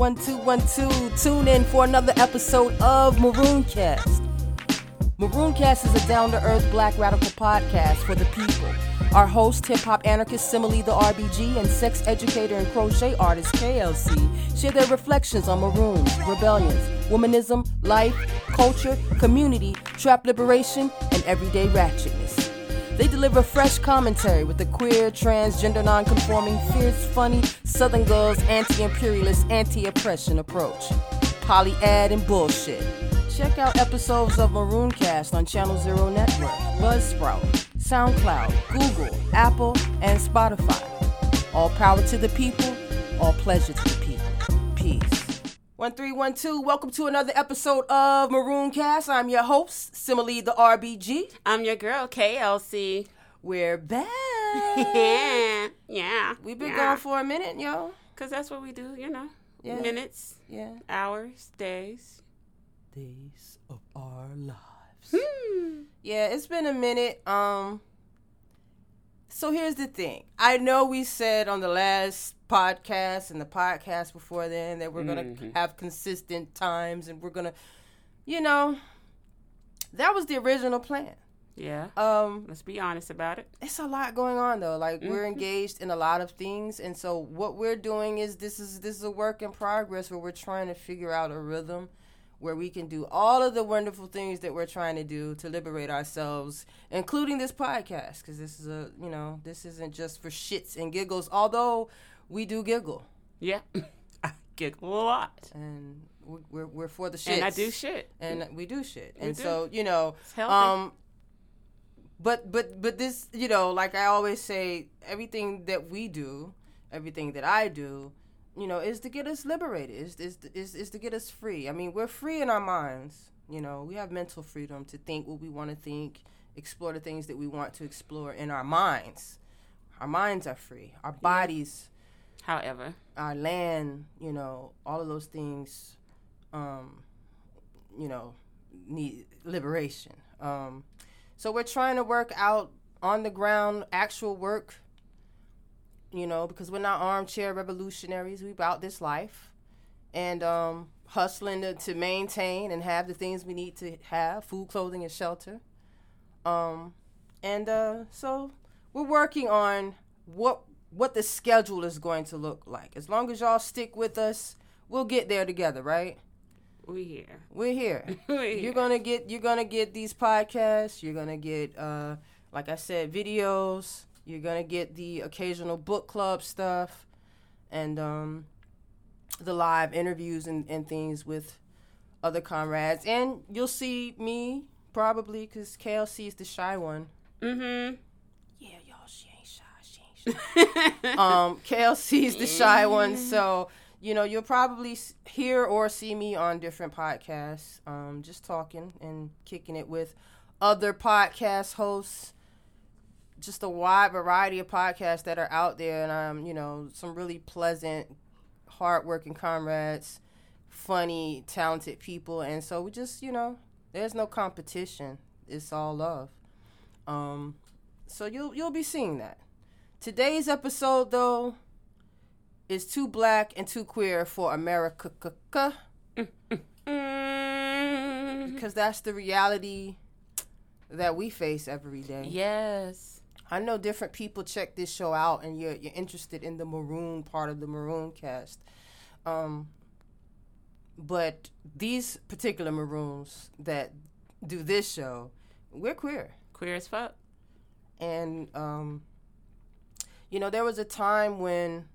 One, two, one, two. Tune in for another episode of Marooncast. Marooncast is a down to earth black radical podcast for the people. Our host, hip hop anarchist Sima Lee the RBG, and sex educator and crochet artist KLC share their reflections on maroons, rebellions, womanism, life, culture, community, trap liberation, and everyday ratchetness. They deliver fresh commentary with a queer, transgender, non-conforming, fierce, funny, Southern girls, anti-imperialist, anti-oppression approach. Polyad and bullshit. Check out episodes of Marooncast on Channel Zero Network, Buzzsprout, SoundCloud, Google, Apple, and Spotify. All power to the people, all pleasure to the people. Peace. 1312, welcome to another episode of Maroon Cast. I'm your host, Sima Lee the RBG. I'm your girl, KLC. We're back. yeah. Yeah. We've been yeah. gone for a minute, yo. Because that's what we do, you know. Yeah. Minutes, Yeah. hours, days. Days of our lives. Hmm. Yeah, it's been a minute. Um so here's the thing. I know we said on the last podcast and the podcast before then that we're going to Mhm. have consistent times and we're going to you know that was the original plan. Yeah. Um Let's be honest about it. it's a lot going on though. Like we're Mhm. engaged in a lot of things and so what we're doing is this is this is a work in progress where we're trying to figure out a rhythm where we can do all of the wonderful things that we're trying to do to liberate ourselves, including this podcast cuz this is a, you know, this isn't just for shits and giggles although we do giggle Yeah. I giggle a lot. and we- we're we're for the shits. And I do shit. and we do shit. We And do. so, you know, It's um but but but this, you know, like I always say, everything that we do, everything that I do, you know, is to get us liberated. Is is is is to get us free. I mean, we're free in our minds. You know, we have mental freedom to think what we want to think, explore the things that we want to explore in our minds. Our minds are free. Our bodies However, our land, you know, all of those things, um, you know, need liberation. Um, so we're trying to work out on the ground actual work, you know, because we're not armchair revolutionaries. We about this life, and um, hustling to, to maintain and have the things we need to have: food, clothing, and shelter. Um, and uh, so we're working on what what the schedule is going to look like. As long as y'all stick with us, we'll get there together, right? We're here. We're here. we here. You're gonna get you're gonna get these podcasts. You're gonna get uh, like I said, videos. You're gonna get the occasional book club stuff, and um, the live interviews and, and things with other comrades. And you'll see me probably because KLC is the shy one. Mm-hmm. Yeah, y'all, she ain't shy. She ain't shy. um, KLC's the shy one, so you know you'll probably hear or see me on different podcasts, um, just talking and kicking it with other podcast hosts. Just a wide variety of podcasts that are out there, and um, you know, some really pleasant, hardworking comrades, funny, talented people, and so we just, you know, there's no competition. It's all love. Um, so you'll you'll be seeing that. Today's episode though is too black and too queer for America because that's the reality that we face every day. Yes. I know different people check this show out and you're you're interested in the maroon part of the maroon cast. Um but these particular maroons that do this show, we're queer. Queer as fuck. And um, you know, there was a time when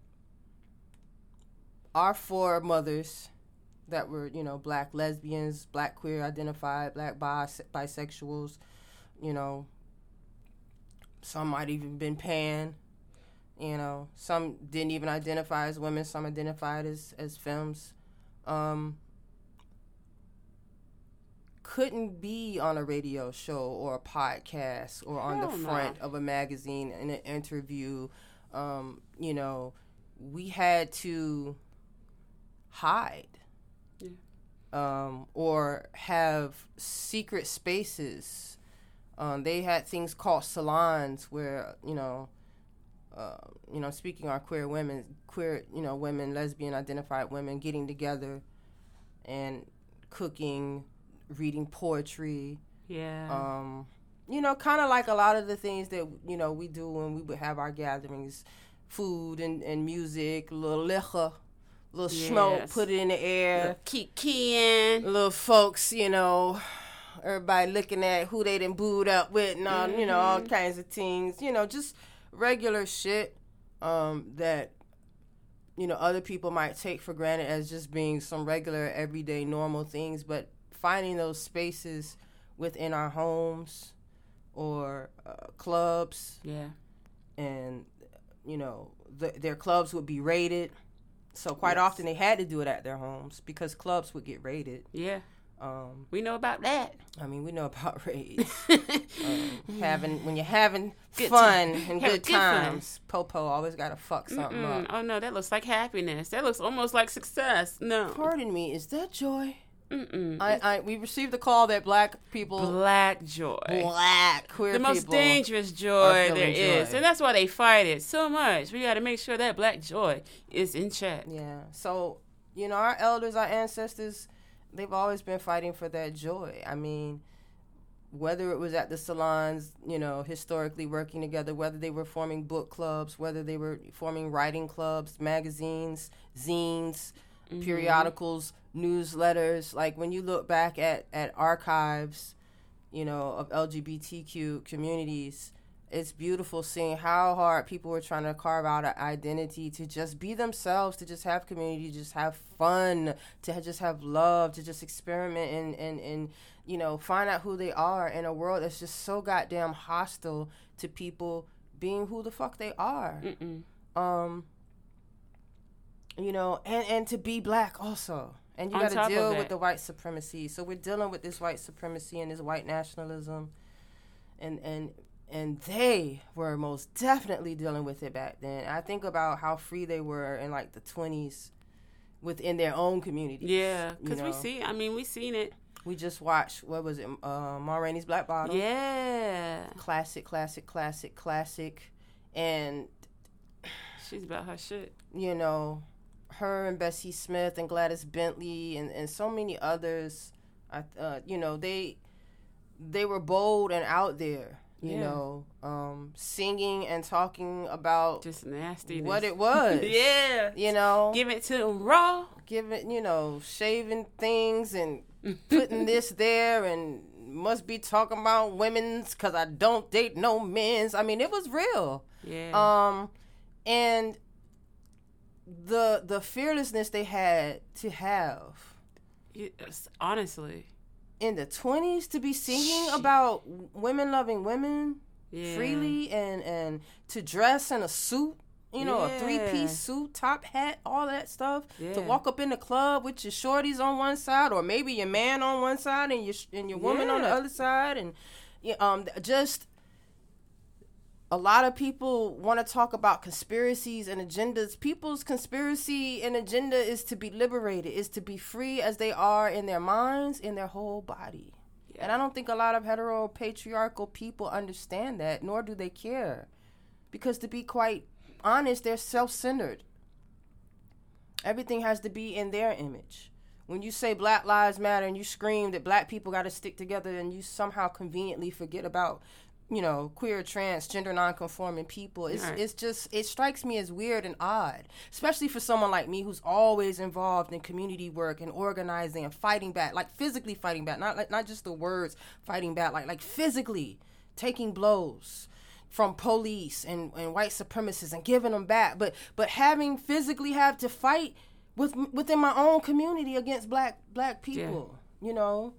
our foremothers that were, you know, black lesbians, black queer identified, black bis- bisexuals, you know, some might even been pan, you know, some didn't even identify as women, some identified as as femmes. Um, couldn't be on a radio show or a podcast or on the Hell no. front of a magazine in an interview. Um, you know, we had to hide Yeah. um, or have secret spaces. Um, they had things called salons where, you know, uh, you know, speaking on queer women, queer, you know, women, lesbian identified women getting together and cooking, reading poetry, Yeah. um, you know, kind of like a lot of the things that you know we do when we would have our gatherings, food and, and music, little liquor, little smoke, put it in the air, Keep keying. little folks, you know, everybody looking at who they done booed up with, and all, you know, all kinds of things, you know, just regular shit um, that you know other people might take for granted as just being some regular everyday normal things, but finding those spaces within our homes or uh, clubs Yeah. and you know the, their clubs would be raided so quite Yes. often they had to do it at their homes because clubs would get raided Yeah. Um, We know about that. i mean we know about raids um, having when you're having Good fun time. and Have good good fun. times popo always gotta fuck something Mm, up oh no, that looks like happiness. That looks almost like success. No. pardon me is that joy Mm-mm. I, I we received a call that black people Black joy. black queer the most dangerous joy there feeling is, and that's why they fight it so much. We got to make sure that black joy is in check. Yeah. So, you know, our elders, our ancestors, they've always been fighting for that joy. I mean, whether it was at the salons, you know, historically working together, whether they were forming book clubs, whether they were forming writing clubs, magazines, zines, mm-hmm. periodicals, newsletters. Like when you look back at, at archives, you know, of LGBTQ communities, it's beautiful seeing how hard people were trying to carve out an identity to just be themselves, to just have community, just have fun, to just have love, to just experiment and, and, and you know, find out who they are in a world that's just so goddamn hostile to people being who the fuck they are. Mm-mm. Um, you know, and, and to be black also. And you got to deal with the white supremacy. So we're dealing with this white supremacy and this white nationalism. And, and, and they were most definitely dealing with it back then. I think about how free they were in like the 20s within their own community. Yeah, You because we see. I mean, we seen it. We just watched, what was it, uh, Ma Rainey's Black Bottom. Yeah, Classic, classic, classic, classic. And she's about her shit. you know, her and Bessie Smith and Gladys Bentley and, and so many others, I, uh, you know, they they were bold and out there, you Yeah. know, um, singing and talking about Just nasty. what it was. yeah. You know, Give it to them raw. it, you know, shaving things and putting this there and must be talking about women's because I don't date no men's. I mean, it was real. Yeah. Um, and the the fearlessness they had to have Yes, honestly. In the twenties to be singing about women loving women Yeah. freely and and to dress in a suit. You know, a three piece suit, top hat, all that stuff. To walk up in the club with your shorties on one side, or maybe your man on one side and your and your woman on the other side, and um, just a lot of people want to talk about conspiracies and agendas. People's conspiracy and agenda is to be liberated, is to be free as they are in their minds, in their whole body. And I don't think a lot of hetero patriarchal people understand that, nor do they care. Because to be quite honest, they're self centered. Everything has to be in their image. When you say Black Lives Matter and you scream that black people got to stick together and you somehow conveniently forget about, you know, queer, trans, gender nonconforming people, it's, Right. it's just, it strikes me as weird and odd, especially for someone like me who's always involved in community work and organizing and fighting back, like physically fighting back, not, like, not just the words fighting back, like, like physically taking blows from police and, and white supremacists and giving them back, but but having physically have to fight with within my own community against black black people, you know.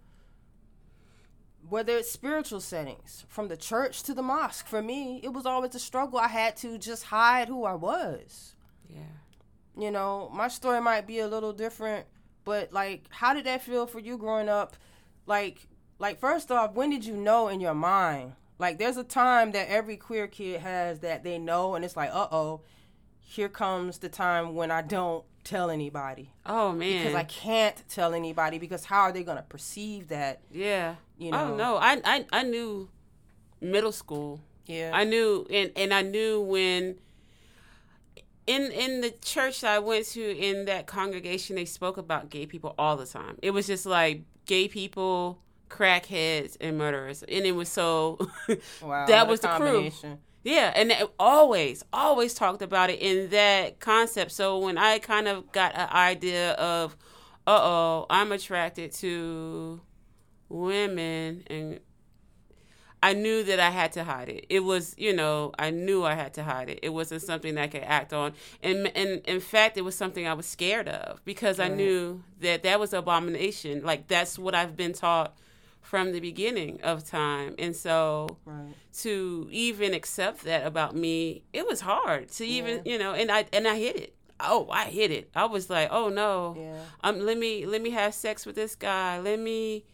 Whether it's spiritual settings, from the church to the mosque, for me, it was always a struggle. I had to just hide who I was. Yeah. You know, my story might be a little different, but like, how did that feel for you growing up? Like, like first off, when did you know in your mind? Like, there's a time that every queer kid has that they know, and it's like, uh oh, here comes the time when I don't tell anybody Oh man. because I can't tell anybody because how are they gonna perceive that? yeah. You know. Oh know. no. I I I knew middle school. Yeah, I knew and and I knew when in in the church that I went to in that congregation, they spoke about gay people all the time. It was just like gay people, crackheads, and murderers, and it was so. Wow, that was the crew. Yeah, and they always, always talked about it in that concept. So when I kind of got an idea of, uh oh, I'm attracted to women, and I knew that I had to hide it. It was, you know, I knew I had to hide it. It wasn't something that I could act on, and and in fact, it was something I was scared of because I knew that that was abomination. Like that's what I've been taught from the beginning of time, and so Right. to even accept that about me, it was hard to even, Yeah. you know, and I and I hit it. Oh, I hit it. I was like, oh no, Yeah. um, let me let me have sex with this guy. Let me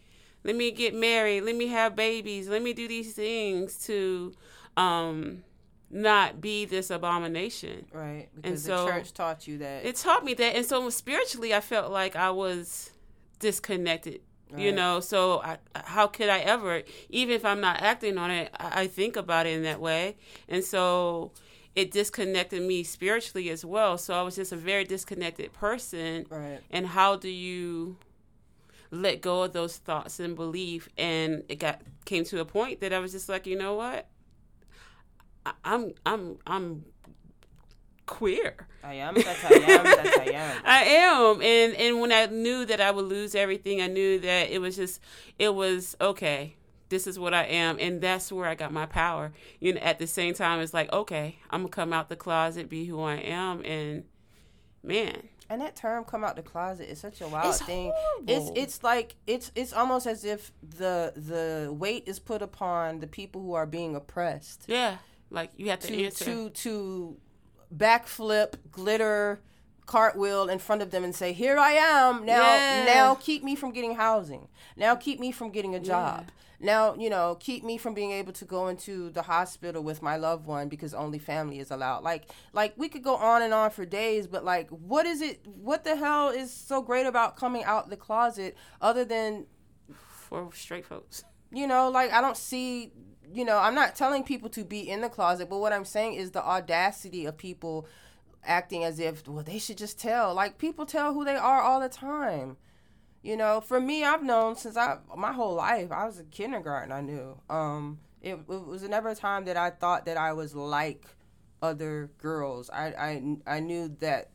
let me get married. Let me have babies. Let me do these things to um not be this abomination. Right. Because so- the church taught you that. It taught me that, and so spiritually, I felt like I was disconnected. You know, so I, how could I ever, even if I'm not acting on it, I, I think about it in that way, and so it disconnected me spiritually as well. So I was just a very disconnected person. right. And how do you let go of those thoughts and belief? And it got came to a point that I was just like, you know what, I, I'm I'm I'm queer. I am that I am that I am. I am, and and when I knew that I would lose everything, I knew that it was just, it was okay. This is what I am, and that's where I got my power. You know, at the same time, it's like okay, I'm gonna come out the closet, be who I am, and man, And that term "come out the closet" is such a wild It's thing. horrible. It's it's like it's it's almost as if the the weight is put upon the people who are being oppressed yeah, like you have to, to answer. to to backflip, glitter, cartwheel in front of them and say, "Here I am now. Yeah. Now keep me from getting housing. Now keep me from getting a job." Now, you know, keep me from being able to go into the hospital with my loved one because only family is allowed. Like like we could go on and on for days, but like what is it what the hell is so great about coming out the closet other than for straight folks. you know, like I don't see, you know, I'm not telling people to be in the closet, but what I'm saying is the audacity of people acting as if, well, they should just tell. Like people tell who they are all the time. You know, for me, I've known since I my whole life. I was in kindergarten. I knew. Um, it, it was never a time that I thought that I was like other girls. I I I knew that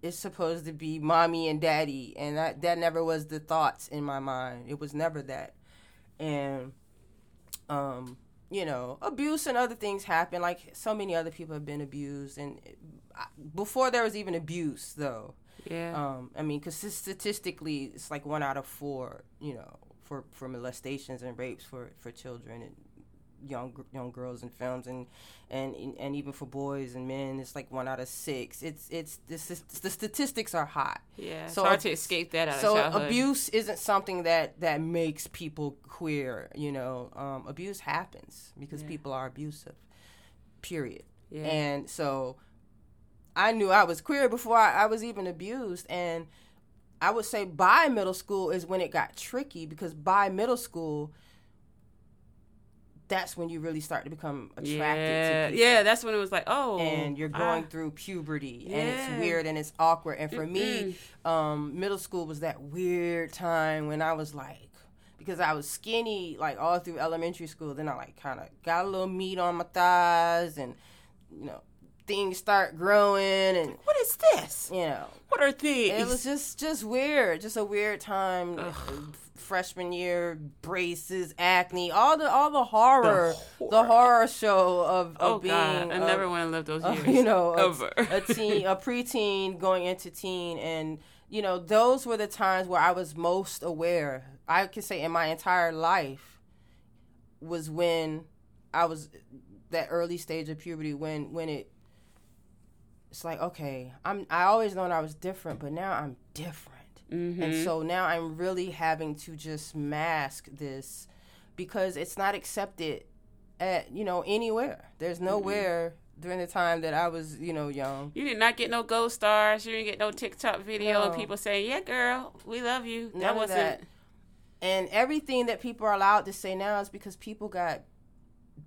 it's supposed to be mommy and daddy, and that that never was the thoughts in my mind. It was never that, and um, you know, abuse and other things happen. Like so many other people have been abused, and before there was even abuse, though. Yeah, Um, I mean, because statistically, it's like one out of four, you know, for, for molestations and rapes for, for children and young young girls in films, and, and and even for boys and men, it's like one out of six. It's it's this is, the statistics are high. yeah. It's so hard to escape that out So abuse isn't something that that makes people queer. You know, um, abuse happens because Yeah. people are abusive. Period. Yeah. And so I knew I was queer before I, I was even abused. And I would say by middle school is when it got tricky because by middle school, that's when you really start to become attracted yeah, to people. yeah. That's when it was like, oh, And you're I- going through puberty and it's weird and it's awkward. And for me, um, middle school was that weird time when I was like, because I was skinny like all through elementary school. Then I like kind of got a little meat on my thighs and, you know, things start growing and, what is this? you know, What are these? it was just just weird, just a weird time. uh, Freshman year, braces, acne, all the all the horror, the horror, horror. show of, of oh being. God, I a- never want to live those uh, years. you know, a, ever. a teen, a preteen going into teen, and you know, those were the times where I was most aware. I could say in my entire life was when I was that early stage of puberty when when it it's like okay i'm i always known i was different but now i'm different Mm-hmm. and so now i'm really having to just mask this because it's not accepted at you know anywhere there's nowhere during the time that i was you know young You did not get no gold stars. You didn't get no TikTok video of people saying, "Yeah, girl, we love you." None that wasn't. that. and everything that people are allowed to say now is because people got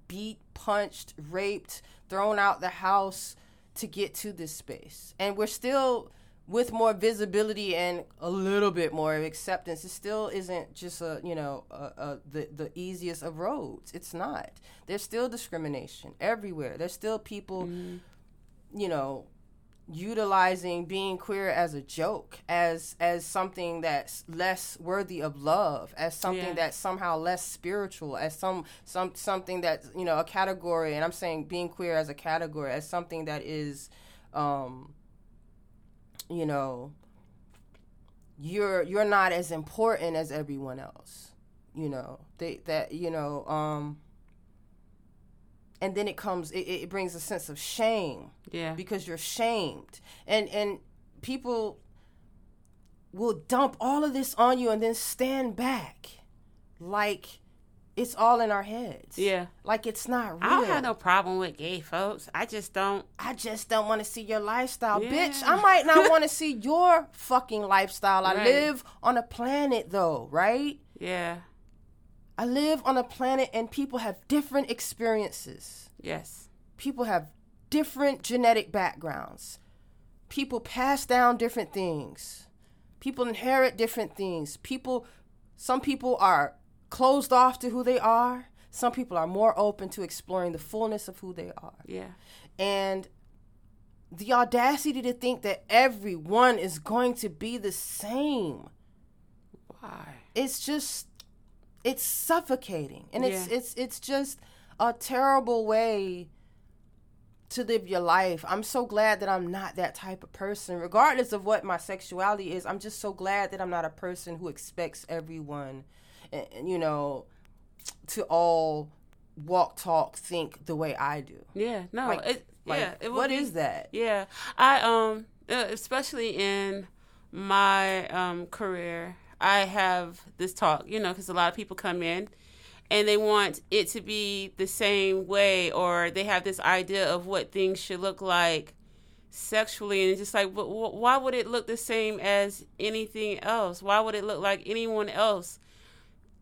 beat punched raped thrown out the house to get to this space. And we're still with more visibility and a little bit more acceptance, it still isn't just a you know a, a, the the easiest of roads. It's not. There's still discrimination everywhere. There's still people, mm-hmm. you know, utilizing being queer as a joke, as as something that's less worthy of love, as something yeah. that's somehow less spiritual, as some some something that's you know a category. And I'm saying being queer as a category, as something that is. Um, you know you're you're not as important as everyone else you know they that you know um and then it comes it, it brings a sense of shame. Yeah. Because you're shamed. And and people will dump all of this on you and then stand back. Like it's all in our heads. Yeah. Like it's not real. I don't have no problem with gay folks. I just don't I just don't want to see your lifestyle. Yeah. Bitch, I might not want to see your fucking lifestyle. I right. live on a planet though, right? Yeah. I live on a planet and people have different experiences. Yes. People have different genetic backgrounds. People pass down different things. People inherit different things. People some people are closed off to who they are. Some people are more open to exploring the fullness of who they are. Yeah. And the audacity to think that everyone is going to be the same. Why? It's just it's suffocating. And it's yeah. it's it's just a terrible way to live your life. I'm so glad that I'm not that type of person. Regardless of what my sexuality is, I'm just so glad that I'm not a person who expects everyone you know, to all walk, talk, think the way I do. Yeah, no, like, it, like, yeah. It what be, is that? Yeah, I um, especially in my um career, I have this talk, you know, because a lot of people come in and they want it to be the same way, or they have this idea of what things should look like sexually and it's just like but why would it look the same as anything else why would it look like anyone else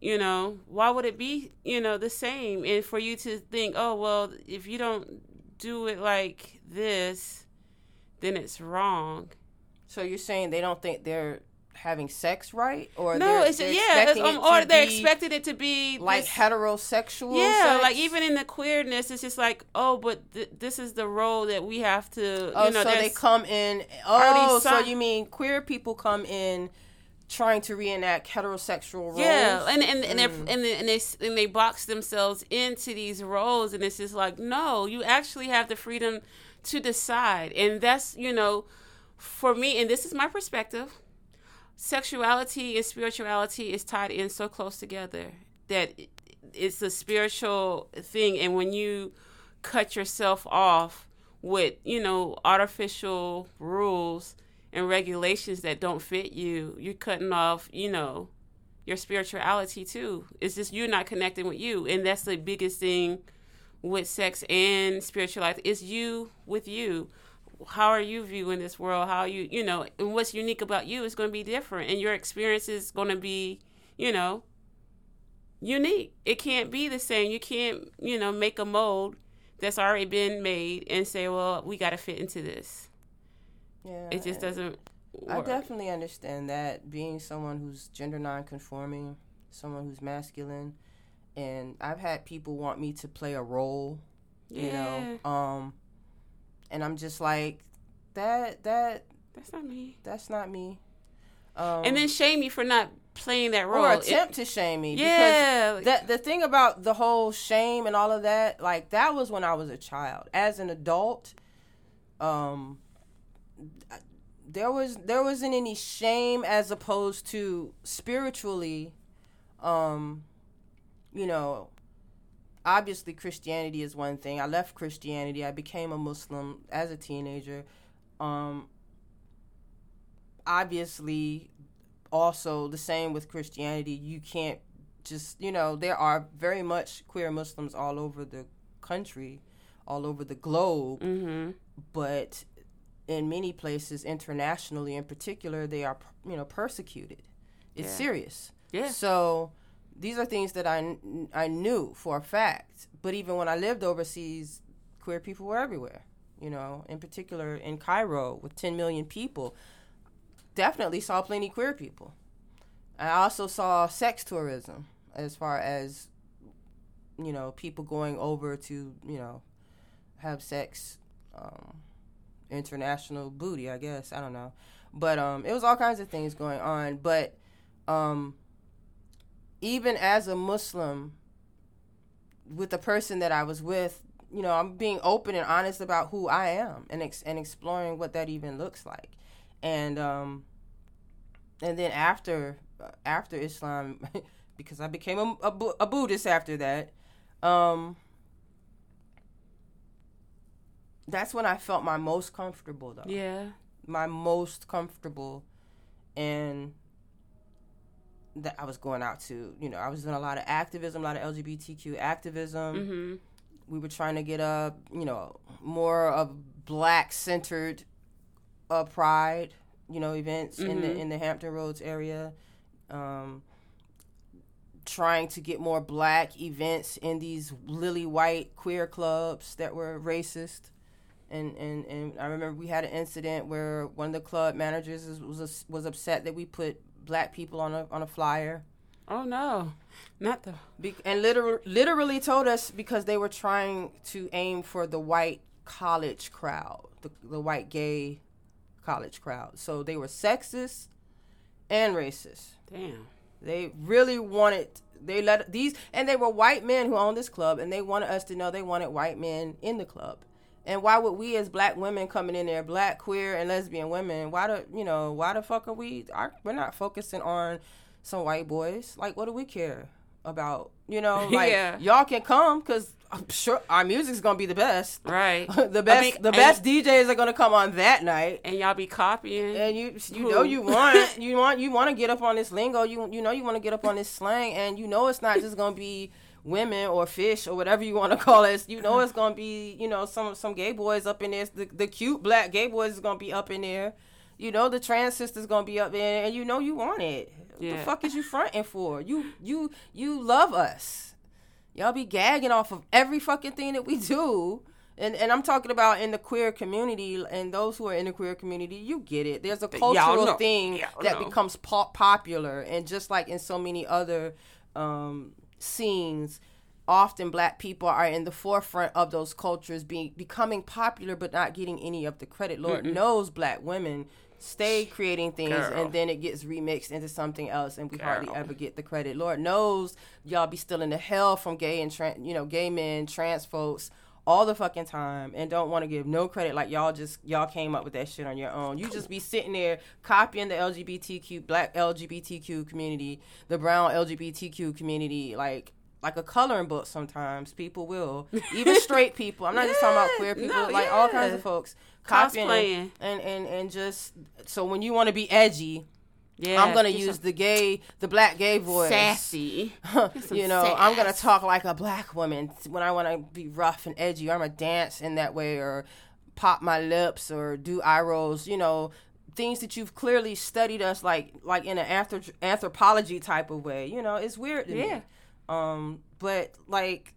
you know why would it be you know the same? And for you to think oh well if you don't do it like this then it's wrong. So you're saying they don't think they're having sex right? Or no it's they're yeah um, or they're expecting it to be like this, heterosexual yeah sex? like even in the queerness it's just like oh but th- this is the role that we have to oh you know, so they come in oh so you mean queer people come in trying to reenact heterosexual roles. Yeah, and and and, mm. and, they, and they and they box themselves into these roles, and it's just like, no, you actually have the freedom to decide, and that's you know, for me, and this is my perspective. Sexuality and spirituality is tied in so close together that it's a spiritual thing, and when you cut yourself off with you know artificial rules and regulations that don't fit you, you're cutting off, you know, your spirituality too. It's just you're not connecting with you. And that's the biggest thing with sex and spirituality. It's you with you. How are you viewing this world? How you, you know, and what's unique about you is going to be different. And your experience is going to be, you know, unique. It can't be the same. You can't, you know, make a mold that's already been made and say, well, we got to fit into this. Yeah, it just doesn't. Work. I definitely understand that being someone who's gender nonconforming, someone who's masculine, and I've had people want me to play a role, yeah. you know, um, and I'm just like, that that that's not me. That's not me. Um, and then shame me for not playing that role or attempt it, to shame me. Yeah, that the thing about the whole shame and all of that, like that was when I was a child. As an adult, um, there was there wasn't any shame as opposed to spiritually um you know obviously christianity is one thing. I left christianity. I became a muslim as a teenager. Um obviously also the same with christianity. You can't just you know there are very much queer muslims all over the country all over the globe. Mm-hmm. but in many places internationally in particular they are you know persecuted. It's yeah. serious. Yeah. So these are things that I, I knew for a fact. But even when i lived overseas queer people were everywhere you know, in particular in Cairo with 10 million people, definitely saw plenty queer people. I also saw sex tourism as far as, you know, people going over to, you know, have sex, um, international booty, I guess. I don't know. But um, it was all kinds of things going on. But um, even as a Muslim, with the person that I was with, you know, I'm being open and honest about who I am and ex- and exploring what that even looks like. And um, and then after after Islam, because I became a, a, a Buddhist after that, um, that's when I felt my most comfortable though. Yeah. My most comfortable and that I was going out to, you know, I was doing a lot of activism, a lot of LGBTQ activism. Mm-hmm. We were trying to get a, you know, more of black centered uh, pride, you know, events in the Mhm. in the Hampton Roads area. Um, trying to get more black events in these lily white queer clubs that were racist. And, and, and I remember we had an incident where one of the club managers was was, was upset that we put black people on a on a flyer. Oh no, not the. Be- and literally, literally told us because they were trying to aim for the white college crowd, the, the white gay college crowd. So they were sexist and racist. Damn. They really wanted they let these and they were white men who owned this club and they wanted us to know they wanted white men in the club. And why would we as black women coming in there, black, queer, and lesbian women, why do you know, why the fuck are we our, we're not focusing on some white boys? Like what do we care about? You know, like Yeah. y'all can come cuz I'm sure our music's going to be the best. Right. the best mean, the best DJs are going to come on that night And y'all be copying. and you you know you want you want you want to get up on this lingo you you know you want to get up on this slang and you know it's not just gonna be women or fish or whatever you want to call it you know it's gonna be you know some some gay boys up in there. The, the cute black gay boys is gonna be up in there. You know the trans sisters gonna be up there and you know you want it. What the fuck is you fronting for? You you you love us. Y'all be gagging off of every fucking thing that we do. And, and I'm talking about in the queer community and those who are in the queer community, you get it. There's a cultural thing Y'all that know. becomes pop- popular, and just like in so many other um, scenes, often black people are in the forefront of those cultures, being becoming popular, but not getting any of the credit. Lord knows black women stay creating things Girl. and then it gets remixed into something else and we hardly ever get the credit lord knows y'all be still in the hell from gay and trans you know gay men trans folks all the fucking time and don't want to give no credit like y'all just y'all came up with that shit on your own. You just be sitting there copying the lgbtq black lgbtq community the brown lgbtq community like like a coloring book sometimes people will. Even straight people i'm not just talking about queer people no, like all kinds of folks copying Cosplaying. and and and just so when you want to be edgy yeah. i'm gonna use some the gay the black gay voice sassy. You know, I'm gonna talk like a black woman when I want to be rough and edgy. I'm gonna dance in that way, or pop my lips, or do eye rolls. You know, things that you've clearly studied us like like in an anthrop- anthropology type of way. You know, it's weird to Yeah. me. Um, but like,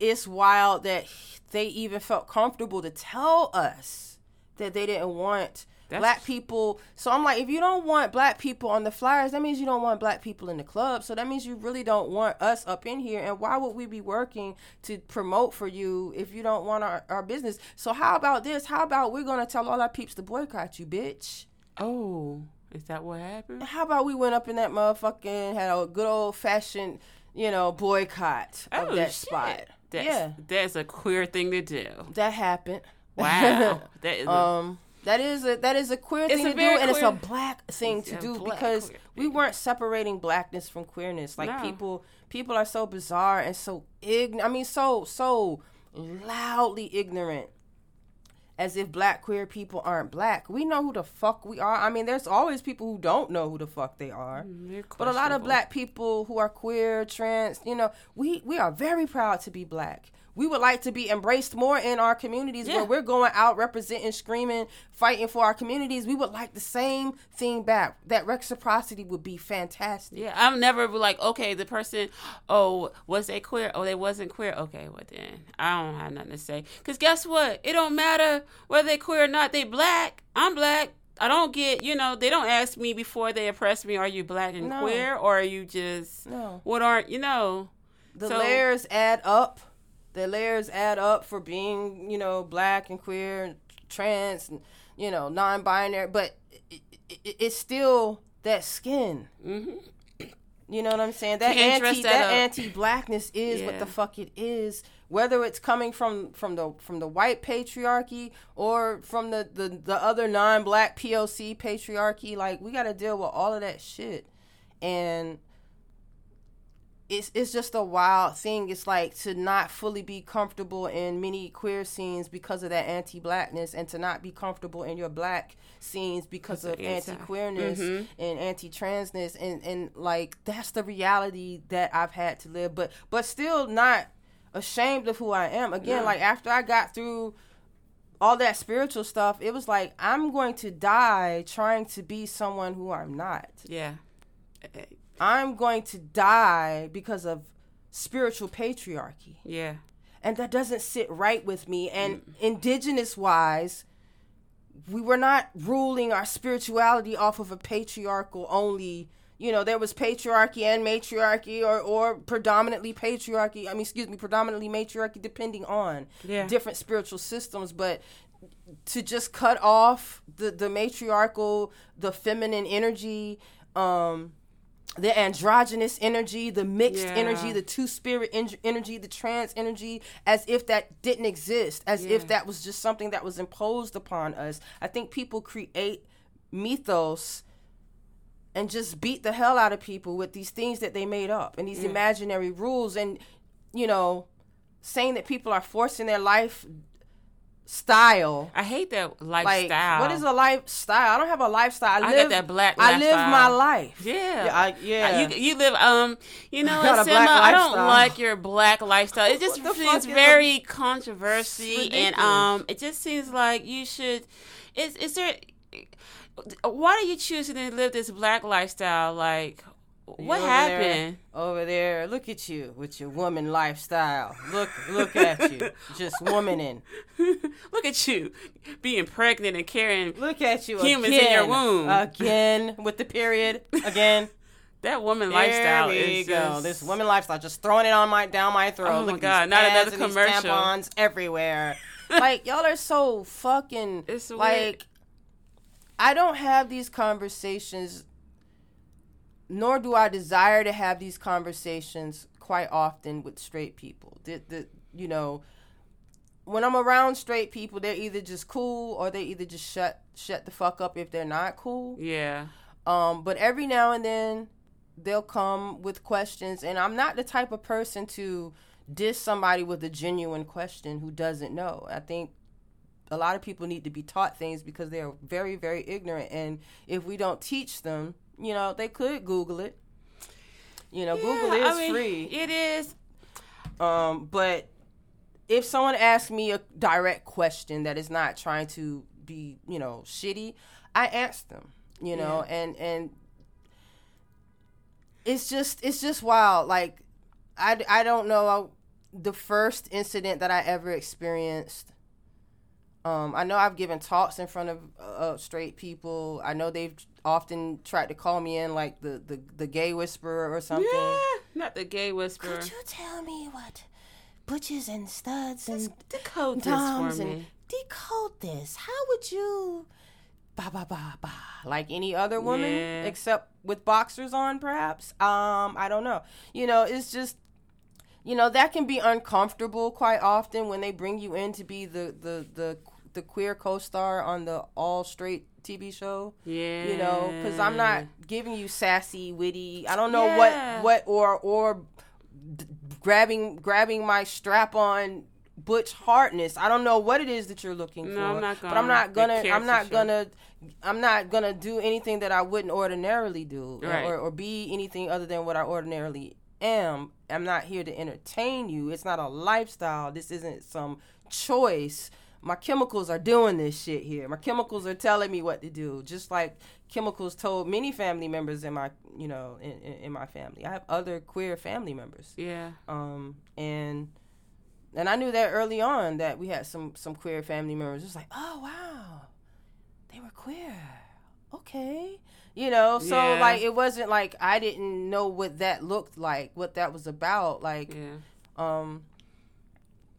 it's wild that they even felt comfortable to tell us that they didn't want That's- black people. So I'm like, if you don't want black people on the flyers, that means you don't want black people in the club. So that means you really don't want us up in here. And why would we be working to promote for you if you don't want our, our business? So how about this? How about we're gonna tell all our peeps to boycott you, bitch? Oh, is that what happened? How about we went up in that motherfucking had a good old fashioned, you know, boycott of Oh, that shit. spot. That's, yeah, That's a queer thing to do. that happened. Wow. that is a- um that is a that is a queer It's thing a to do and it's a black thing to do because we weren't separating blackness from queerness. Like No. people people are so bizarre and so ign i mean so so loudly ignorant as if black queer people aren't black. We know who the fuck we are. I mean there's always people who don't know who the fuck they are. Mm, they're but a lot of black people who are queer, trans, you know, we we are very proud to be black. We would like to be embraced more in our communities Yeah. where we're going out representing, screaming, fighting for our communities. We would like the same thing back. That reciprocity would be fantastic. Yeah, I'm never like, okay, the person, oh, was they queer? Oh, they wasn't queer. Okay, well then, I don't have nothing to say. Cause guess what? It don't matter whether they queer or not. They black. I'm black. I don't get, you know, they don't ask me before they oppress me, are you black and No. queer, or are you just No. what aren't you know? The So- layers add up. The layers add up for being, you know, black and queer and trans and, you know, non binary. But it, it, it's still that skin. hmm You know what I'm saying? That Can't anti that, that anti blackness is what the fuck it is. Whether it's coming from from the from the white patriarchy or from the the, the other non black POC patriarchy, like we got to deal with all of that shit. And it's it's just a wild thing. It's like to not fully be comfortable in many queer scenes because of that anti-blackness, and to not be comfortable in your black scenes because of Anti- anti-queerness Mhm. and anti-transness, and and like that's the reality that I've had to live. But but still not ashamed of who I am. Again, No. like after I got through all that spiritual stuff, it was like I'm going to die trying to be someone who I'm not. Yeah. I'm going to die because of spiritual patriarchy. Yeah. And that doesn't sit right with me. And indigenous wise, we were not ruling our spirituality off of a patriarchal only. You know, there was patriarchy and matriarchy, or, or predominantly patriarchy. I mean, excuse me, predominantly matriarchy, depending on Yeah. different spiritual systems. But to just cut off the, the matriarchal, the feminine energy, um, the androgynous energy, the mixed Yeah. energy, the two spirit en- energy, the trans energy, as if that didn't exist, as if that was just something that was imposed upon us. I think people create mythos and just beat the hell out of people with these things that they made up and these imaginary rules and you know saying that people are forcing their life style. I hate that like lifestyle. what is a lifestyle? I don't have a lifestyle. I, I live got that black i live my life. Yeah, yeah, I, yeah. You you live um you know got what, black Sima? I don't like your black lifestyle. It just seems fuck a- very controversy and um it just seems like you should is is there why do you choose to live this black lifestyle? Like what over happened? there, over there look at you with your woman lifestyle. Look look at you. Just womaning. Look at you being pregnant and carrying look at you Humans again, in your womb. again with the period. Again. That woman there lifestyle is go. just, this woman lifestyle just throwing it on my down my throat. Oh my Look at God, not another and these commercial. tampons everywhere. Like y'all are so fucking It's weird. like I don't have these conversations nor do I desire to have these conversations quite often with straight people. The, the you know, when I'm around straight people, they're either just cool or they either just shut shut the fuck up if they're not cool. yeah Um, but every now and then they'll come with questions, and I'm not the type of person to diss somebody with a genuine question who doesn't know. I think a lot of people need to be taught things because they're very, very ignorant, and if we don't teach them, you know, they could Google it. You know, Google is I mean, free. It is. Um, but if someone asks me a direct question that is not trying to be, you know, shitty, I ask them, you know, and and it's just it's just wild. Like I I don't know the first incident that I ever experienced. Um, I know I've given talks in front of uh, straight people. I know they've often tried to call me in like the the, the gay whisperer or something. Yeah, not the gay whisperer. Could you tell me what butches and studs and Decode this for and me. decode this? How would you ba ba ba ba like any other woman Yeah. except with boxers on perhaps? Um, I don't know. You know, it's just you know, that can be uncomfortable quite often when they bring you in to be the the the the queer co-star on the all straight TV show Yeah. you know because i'm not giving you sassy witty i don't know Yeah. what what or or d- grabbing grabbing my strap on butch hardness i don't know what it is that you're looking No, for I'm not but i'm gonna not gonna i'm not gonna i'm not gonna do anything that i wouldn't ordinarily do Right. or, or be anything other than what i ordinarily am. I'm not here to entertain you. It's not a lifestyle. This isn't some choice. My chemicals are doing this shit here. My chemicals are telling me what to do. Just like chemicals told many family members in my, you know, in, in, in my family. I have other queer family members. Yeah. Um, and and I knew that early on that we had some some queer family members. It's like, oh wow, they were queer. Okay, you know. So Yeah. like, it wasn't like I didn't know what that looked like, what that was about. Like, Yeah. um,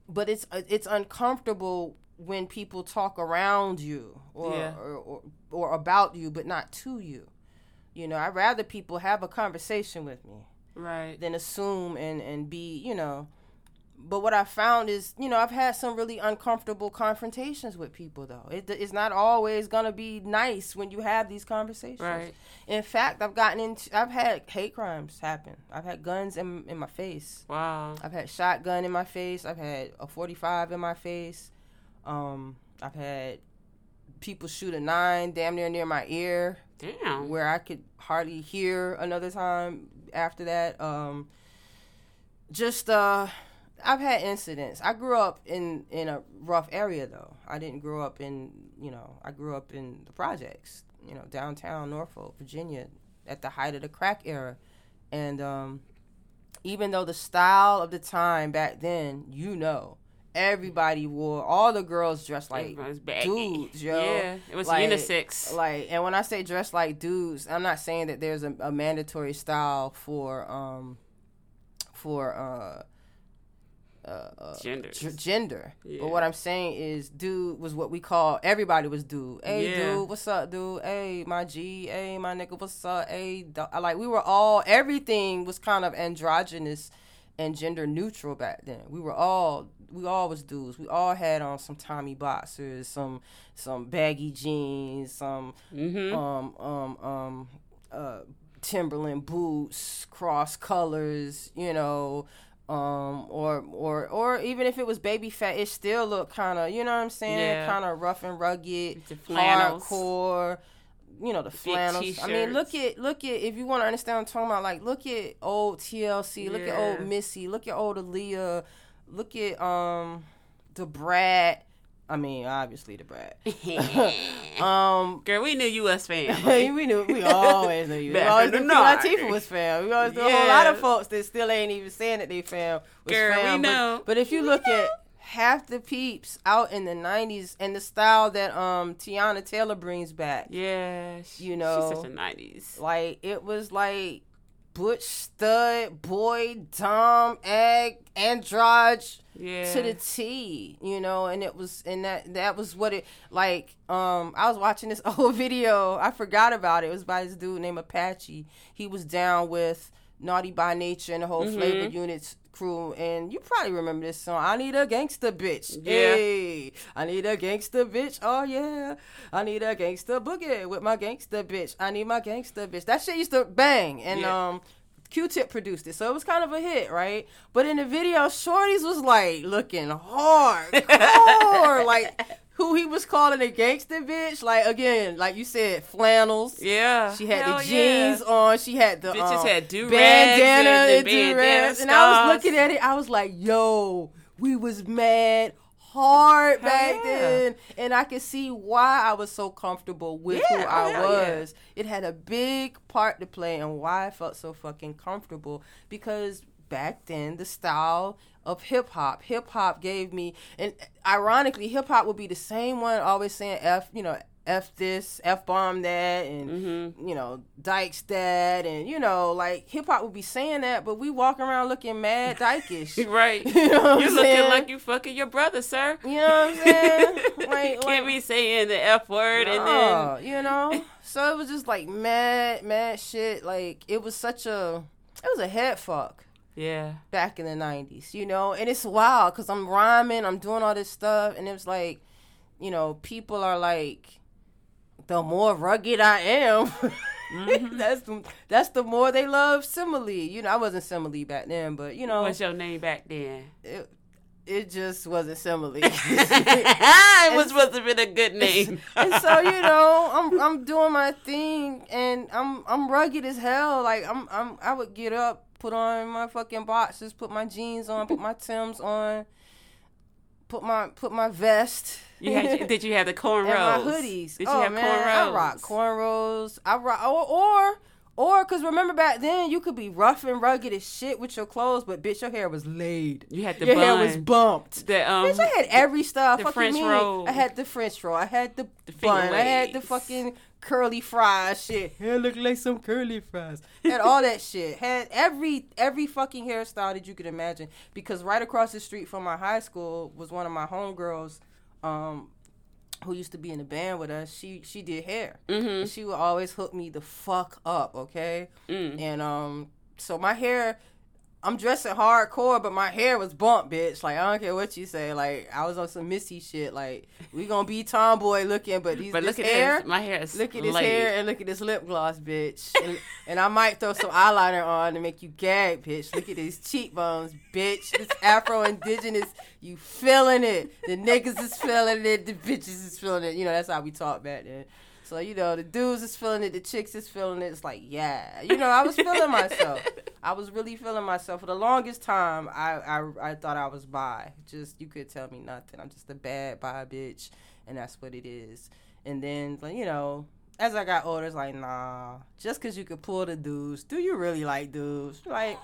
but it's it's uncomfortable when people talk around you or, Yeah. or, or or about you, but not to you. You know, I'd rather people have a conversation with me Right. than assume and and be you know but what i found is you know i've had some really uncomfortable confrontations with people though it, it's not always gonna be nice when you have these conversations Right. in fact i've gotten into i've had hate crimes happen i've had guns in, in my face Wow. i've had shotgun in my face i've had a 45 in my face um i've had people shoot a nine damn near near my ear Damn. where I could hardly hear another time after that. Um, just uh, I've had incidents. I grew up in in a rough area though. I didn't grow up in you know I grew up in the projects. You know downtown Norfolk, Virginia, at the height of the crack era, and um, even though the style of the time back then, you know. Everybody wore all the girls dressed like dudes, yo. Yeah. It was Like- unisex. Like, and when I say dressed like dudes, I'm not saying that there's a, a mandatory style for um for uh uh, uh Genders. g- gender. Yeah. But what I'm saying is, dude was what we call everybody was dude. Hey, Yeah. dude, what's up, dude? Hey, my G. Hey, my nigga, what's up? Hey, like we were all everything was kind of androgynous and gender neutral back then. We were all we all was dudes. We all had on some Tommy boxers, some some baggy jeans, some Mm-hmm. um um um uh Timberland boots, cross colors, you know, um or or or even if it was baby fat, it still looked kind of, you know what I'm saying, Yeah. kind of rough and rugged, hardcore. You know the flannels. I mean, look at look at if you want to understand what I'm talking about. Like, look at old TLC. Look at old Missy. Look at old Aaliyah. Look at um Da Brat. I mean, obviously Da Brat. um, Girl, we knew you was fam. We knew we always knew you. We always knew Latifah was fam. We always knew a whole lot of folks that still ain't even saying that they fam. Girl, we fam. But- know. But, if you We look know. at half the peeps out in the '90s and the style that um Teyana Taylor brings back, Yeah. she- You know. She's such a 90s. like it was like Butch Stud, Boy, Dom, Egg, Androge Yeah. to the T, you know, and it was and that that was what it like. Um, I was watching this old video. I forgot about it. It was by this dude named Apache. He was down with Naughty by Nature and the whole Mhm. Flavor Units crew, and you probably remember this song. I need a gangster bitch. Yeah. Hey, I need a gangster bitch. Oh yeah, I need a gangster boogie with my gangster bitch. I need my gangster bitch. That shit used to bang, and Yeah. um. Q-Tip produced it, so it was kind of a hit, right? But in the video, Shorty's was like looking hard, like who he was calling a gangster bitch. Like again, like you said, flannels. Yeah. She had Hell the jeans yeah. on. She had the Bitches um, had do-rags bandana and and the do-rags. And I was looking at it. I was like, "Yo, we was mad hard Hell back yeah. then," and I could see why I was so comfortable with Yeah, who I hell was. It had a big part to play in why I felt so fucking comfortable because back then the style of hip hop, hip hop gave me, and ironically, hip hop would be the same one always saying f, you know. F this, F bomb that, and Mm-hmm. you know, Dykes that, and you know, like hip hop would be saying that, but we walk around looking mad dykish. Right. You know You're I'm looking saying? like you fucking your brother, sir. You know what I'm saying? Like, Can't like- be saying the F word and then Oh, you know. So it was just like mad, mad shit. Like it was such a, it was a head fuck Yeah. back in the '90s, you know. And it's wild because I'm rhyming, I'm doing all this stuff, and it was like, you know, people are like, the more rugged I am. Mm-hmm. that's the that's the more they love Sima Lee. You know, I wasn't Sima Lee back then, but you know, What's your name back then? it, it just wasn't Sima Lee. it was supposed to be a good name. and so you know, I'm I'm doing my thing, and I'm I'm rugged as hell. Like I'm I'm I would get up, put on my fucking boxes, put my jeans on, put my Tims on, put my put my vest. You had, did you have the cornrows? and my hoodies. Did you oh have man, cornrows? I rock cornrows. I rock or or or because remember back then you could be rough and rugged as shit with your clothes, but bitch, your hair was laid. You had the your bun. hair was bumped. The, um, bitch, I had every style. the Fuck French roll. I had the French roll. I had the, The bun. I had the fucking curly fries shit. Hair look like some curly fries. Had all that shit. Had every every fucking hairstyle that you could imagine. Because right across the street from my high school was one of my homegirls. Um, who used to be in the band with us, she she did hair. Mm-hmm. And she would always hook me the fuck up, okay? Mm. And um, so my hair, I'm dressing hardcore, but my hair was bumped, bitch. Like I don't care what you say. Like I was on some Missy shit. Like we gonna be tomboy looking, but these But this look at hair. this. My hair is Look at this laid. hair and look at this lip gloss, bitch. And, and I might throw some eyeliner on to make you gag, bitch. Look at these cheekbones, bitch. This Afro Indigenous, you feeling it. The niggas is feeling it. The bitches is feeling it. You know, that's how we talk back then. So, you know, the dudes is feeling it. The chicks is feeling it. It's like, yeah. You know, I was feeling myself. I was really feeling myself. For the longest time, I, I, I thought I was bi. Just, you could tell me nothing. I'm just a bad bi bitch. And that's what it is. And then, like, you know, as I got older, it's like, nah, just because you could pull the dudes, do you really like dudes? Like,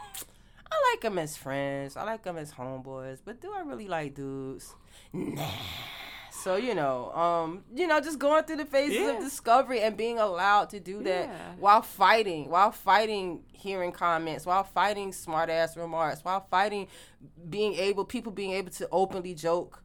I like them as friends. I like them as homeboys. But do I really like dudes? Nah. So, you know, um, you know, just going through the phases Yeah. of discovery and being allowed to do that Yeah. while fighting, while fighting hearing comments, while fighting smart ass remarks, while fighting being able, people being able to openly joke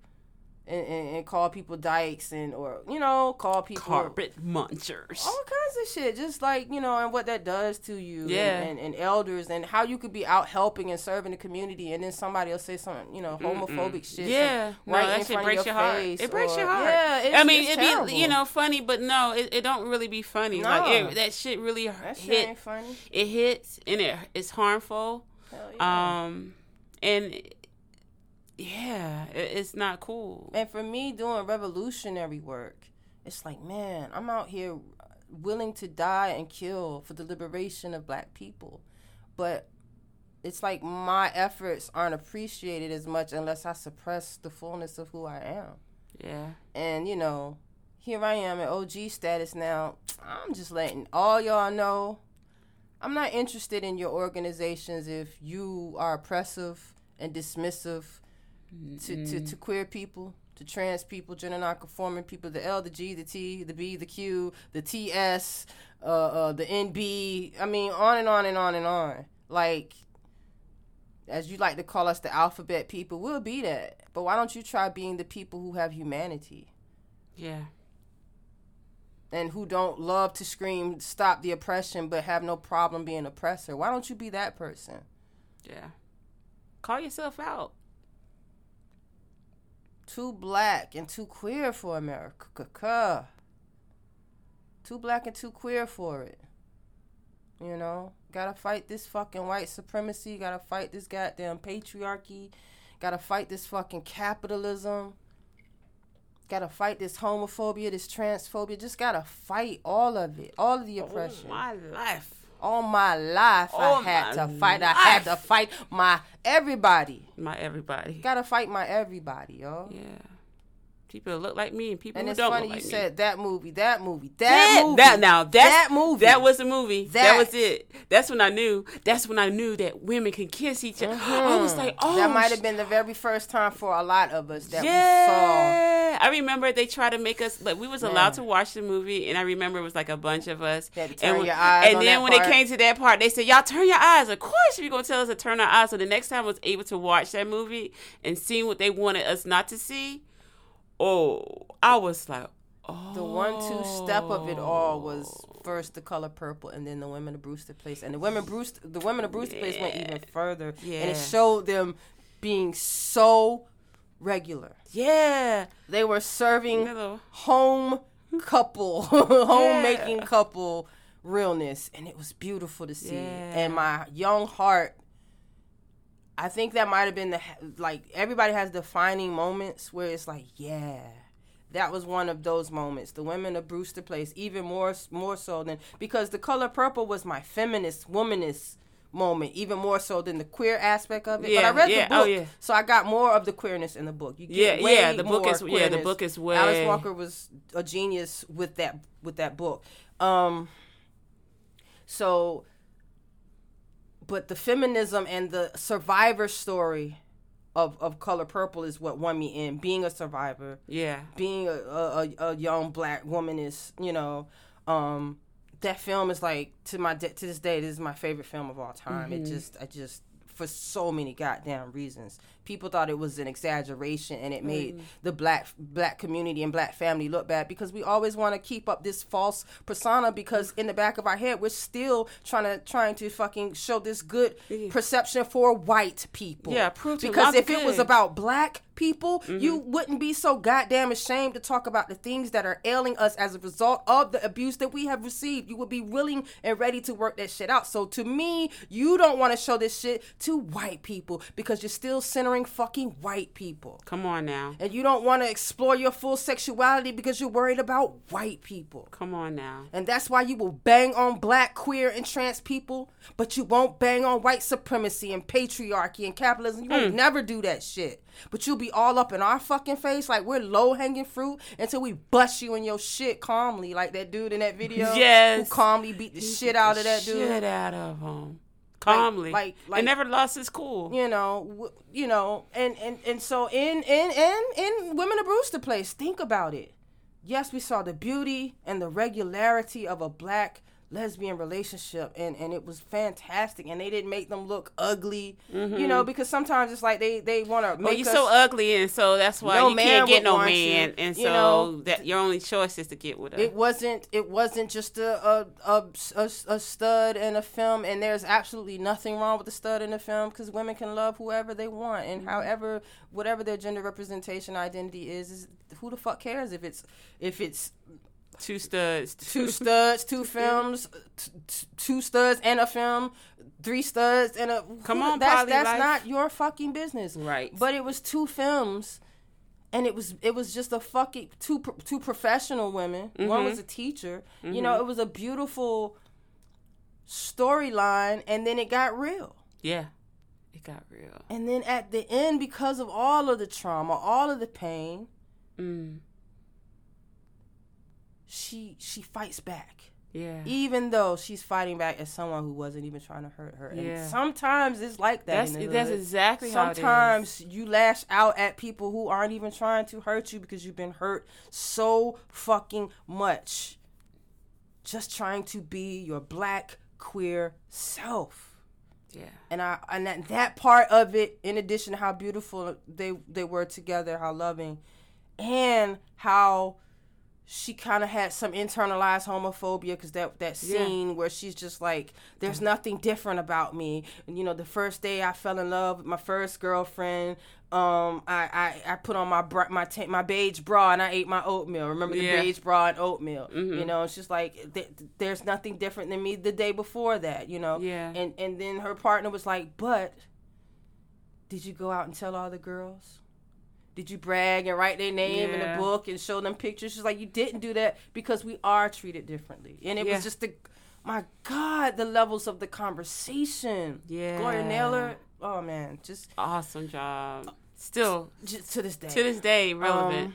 and, and, and call people dykes and, or, you know, call people Carpet munchers. all kinds of shit just like you know and what that does to you and- Yeah. and, and, elders and how you could be out helping and serving the community and then somebody will say some you know homophobic shit Yeah, some- no, right that in shit front breaks of your, your, heart. It breaks or- your heart. yeah it's, I mean, it'd be you know funny, but no, it, it don't really be funny. Like it, that shit really that shit hit. ain't funny It hits and it it's harmful. Yeah. Um, and yeah, it, it's not cool. and for me doing revolutionary work it's like man i'm out here willing to die and kill for the liberation of black people but it's like my efforts aren't appreciated as much unless i suppress the fullness of who i am Yeah, And, you know, here I am in OG status now. I'm just letting all y'all know I'm not interested in your organizations if you are oppressive and dismissive to, to, to queer people, to trans people, gender nonconforming people, the L, the G, the T, the B, the Q, the TS, uh, uh, the NB. I mean, on and on and on and on. Like, as you like to call us, the alphabet people, we'll be that. But why don't you try being the people who have humanity yeah, and who don't love to scream, stop the oppression, but have no problem being oppressor? Why don't you be that person? yeah. Call yourself out. Too black and too queer for America. Too black and too queer for it. You know, gotta fight this fucking white supremacy. Gotta fight this goddamn patriarchy. Gotta fight this fucking capitalism. Gotta fight this homophobia, this transphobia. Just gotta fight all of it, all of the oppression. Oh, my life. All my life, All I had to fight. I had to fight my everybody. My everybody. Gotta fight my everybody, yo. Yeah. People that look like me and people And who it's don't funny look you said that movie, that movie, me. that movie. That now that's, that movie. That was the movie. That, That. was it. That's when I knew. That's when I knew that women can kiss each other. I was like, oh, Mm-hmm. that might have been the very first time for a lot of us that yeah. I remember they tried to make us like we was allowed to watch the movie, and I remember it was like a bunch of us. And turn we- your eyes and then that when part. it came to that part, they said, "Y'all turn your eyes." Of course, you're gonna tell us to turn our eyes. So the next time I was able to watch that movie and seeing what they wanted us not to see, oh, I was like, oh. The one-two step of it all was oh. first the color purple, and then the women of Brewster Place, and the women Brewster, the women of Brewster Place went even further, yeah. and it showed them being so regular. yeah, They were serving Little- home couple, homemaking couple realness, and it was beautiful to see. Yeah. And my young heart, I think that might have been the like everybody has defining moments where it's like, yeah, that was one of those moments. The women of Brewster Place, even more more so than because the color purple was my feminist, womanist moment, even more so than the queer aspect of it. Yeah, but I read yeah, the oh, book, yeah. so I got more of the queerness in the book. You Yeah, get way yeah, the book is- yeah, the book is Alice Walker was a genius with that with that book. Um, so, but the feminism and the survivor story of of Color Purple is what won me in. Being a survivor, Yeah. being a, a, a- young black woman is you know um that film is like to my de- to this day this is my favorite film of all time it just i just for so many goddamn reasons people thought it was an exaggeration and it made the black black community and black family look bad because we always want to keep up this false persona because in the back of our head we're still trying to trying to fucking show this good perception for white people Yeah, prove to because if it was about black people, Mm-hmm. you wouldn't be so goddamn ashamed to talk about the things that are ailing us as a result of the abuse that we have received. You would be willing and ready to work that shit out. So to me, you don't want to show this shit to white people because you're still centering fucking white people. Come on now. And you don't want to explore your full sexuality because you're worried about white people. Come on now. And that's why you will bang on black, queer, and trans people, but you won't bang on white supremacy and patriarchy and capitalism. You Hmm. won't never do that shit. But you'll be all up in our fucking face like we're low hanging fruit until we bust you in your shit calmly, like that dude in that video. Yes. Who calmly beat the shit out of that dude. Shit out of him. Calmly. like- like- and never lost his cool. you know, w- you know, and and and so in in in in Women of Brewster Place, think about it. Yes, we saw the beauty and the regularity of a black lesbian relationship and and it was fantastic and they didn't make them look ugly you know because sometimes it's like they they want to Mm-hmm. Well, make you're so ugly, and so that's why No you can't get no man, you, and you so know. that your only choice is to get with a. it wasn't it wasn't just a a, a, a a stud in a film and there's absolutely nothing wrong with the stud in the film because women can love whoever they want and however whatever their gender representation identity is is who the fuck cares if it's if it's two studs. two studs two films t- t- two studs and a film three studs and a Come on, that's that's Life. not your fucking business Right. but it was two films and it was it was just a fucking two pro- two professional women. One Mm-hmm. was a teacher. You know, it was a beautiful storyline, and then it got real. Yeah. It got real. And then at the end, because of all of the trauma, all of the pain, Mm. She she fights back. Yeah. Even though she's fighting back as someone who wasn't even trying to hurt her. And Yeah. sometimes it's like that. That's that's exactly how it is. Sometimes you lash out at people who aren't even trying to hurt you because you've been hurt so fucking much. Just trying to be your black queer self. Yeah. And I and that, that part of it, in addition to how beautiful they they were together, how loving, and how she kind of had some internalized homophobia because that that Yeah. scene where she's just like, "There's nothing different about me." And, you know, the first day I fell in love with my first girlfriend, um, I I, I put on my bra, my my beige bra and I ate my oatmeal. Remember the Yeah. beige bra and oatmeal? Mm-hmm. You know, it's just like th- there's nothing different than me the day before that. You know, Yeah. And and then her partner was like, "But did you go out and tell all the girls?" Did you brag and write their name in Yeah. the book and show them pictures? She's like, you didn't do that because we are treated differently. And it Yeah. was just the, my God, the levels of the conversation. Yeah. Gloria Naylor, oh man, just, Awesome job. Still just to this day. to this day relevant. Um,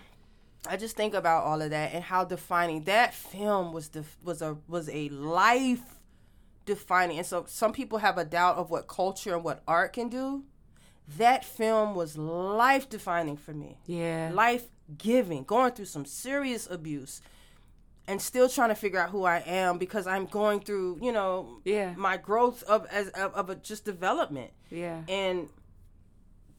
I just think about all of that and how defining that film was. Def- was a was a life defining. And so some people have a doubt of what culture and what art can do. That film was life defining for me. yeah. Life giving. Going through some serious abuse. And still trying to figure out who I am because I'm going through, you know, Yeah. my growth of as of, of a just development yeah. and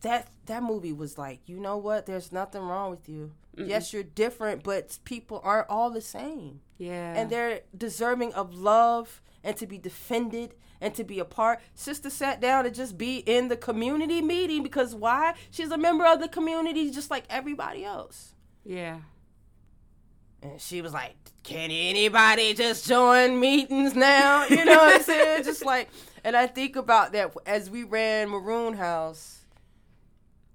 that that movie was like you know what there's nothing wrong with you yes you're different but people aren't all the same Yeah. and they're deserving of love and to be defended and to be a part sister sat down to just be in the community meeting because why she's a member of the community just like everybody else yeah. and she was like, Can anybody just join meetings now? You know what I'm saying? just like, and I think about that as we ran Maroon House.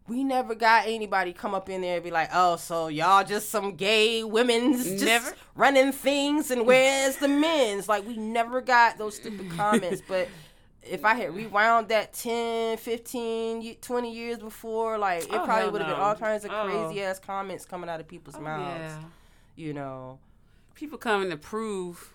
We never got anybody come up in there and be like, "Oh, so y'all just some gay women's just Never. running things, and where's the men's?" Like we never got those stupid comments, but if I had rewound that 10, 15, 20 years before, like it Oh, probably would have been all kinds of Oh. crazy ass comments coming out of people's oh, mouths. Yeah. You know, People coming to prove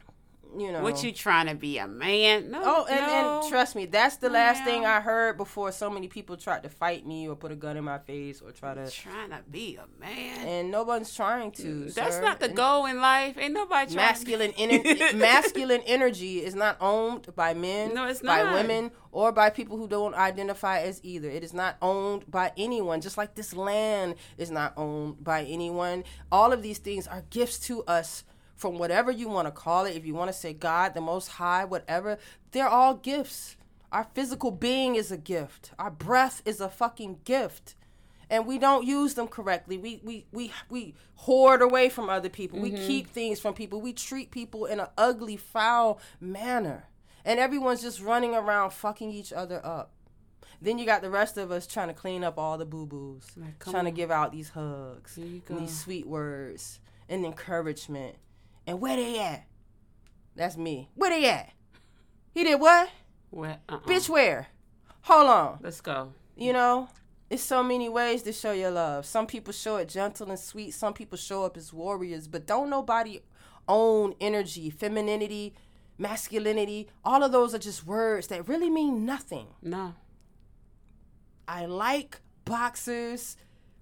you know what you trying to be a man. No. Oh, and, no. and trust me, that's the last Yeah. thing I heard before so many people tried to fight me or put a gun in my face or try to. trying to be a man. And no one's trying to. That's sir. not the And goal in life. Ain't nobody trying Masculine, ener- masculine energy is not owned by men, No, it's not by women, or by people who don't identify as either. It is not owned by anyone. Just like this land is not owned by anyone. All of these things are gifts to us from whatever you want to call it. If you want to say God, the Most High, whatever, they're all gifts. Our physical being is a gift. Our breath is a fucking gift. And we don't use them correctly. We we we we hoard away from other people. We keep things from people. We treat people in an ugly, foul manner. And everyone's just running around fucking each other up. Then you got the rest of us trying to clean up all the boo boos, Like, trying to give out these hugs, and these sweet words, and encouragement. And where they at? That's me. Where they at? He did what? Well, uh-uh. Bitch, where? Hold on. Let's go. You know, it's so many ways to show your love. Some people show it gentle and sweet. Some people show up as warriors, but don't nobody own energy, femininity, masculinity. All of those are just words that really mean nothing. No. I like boxers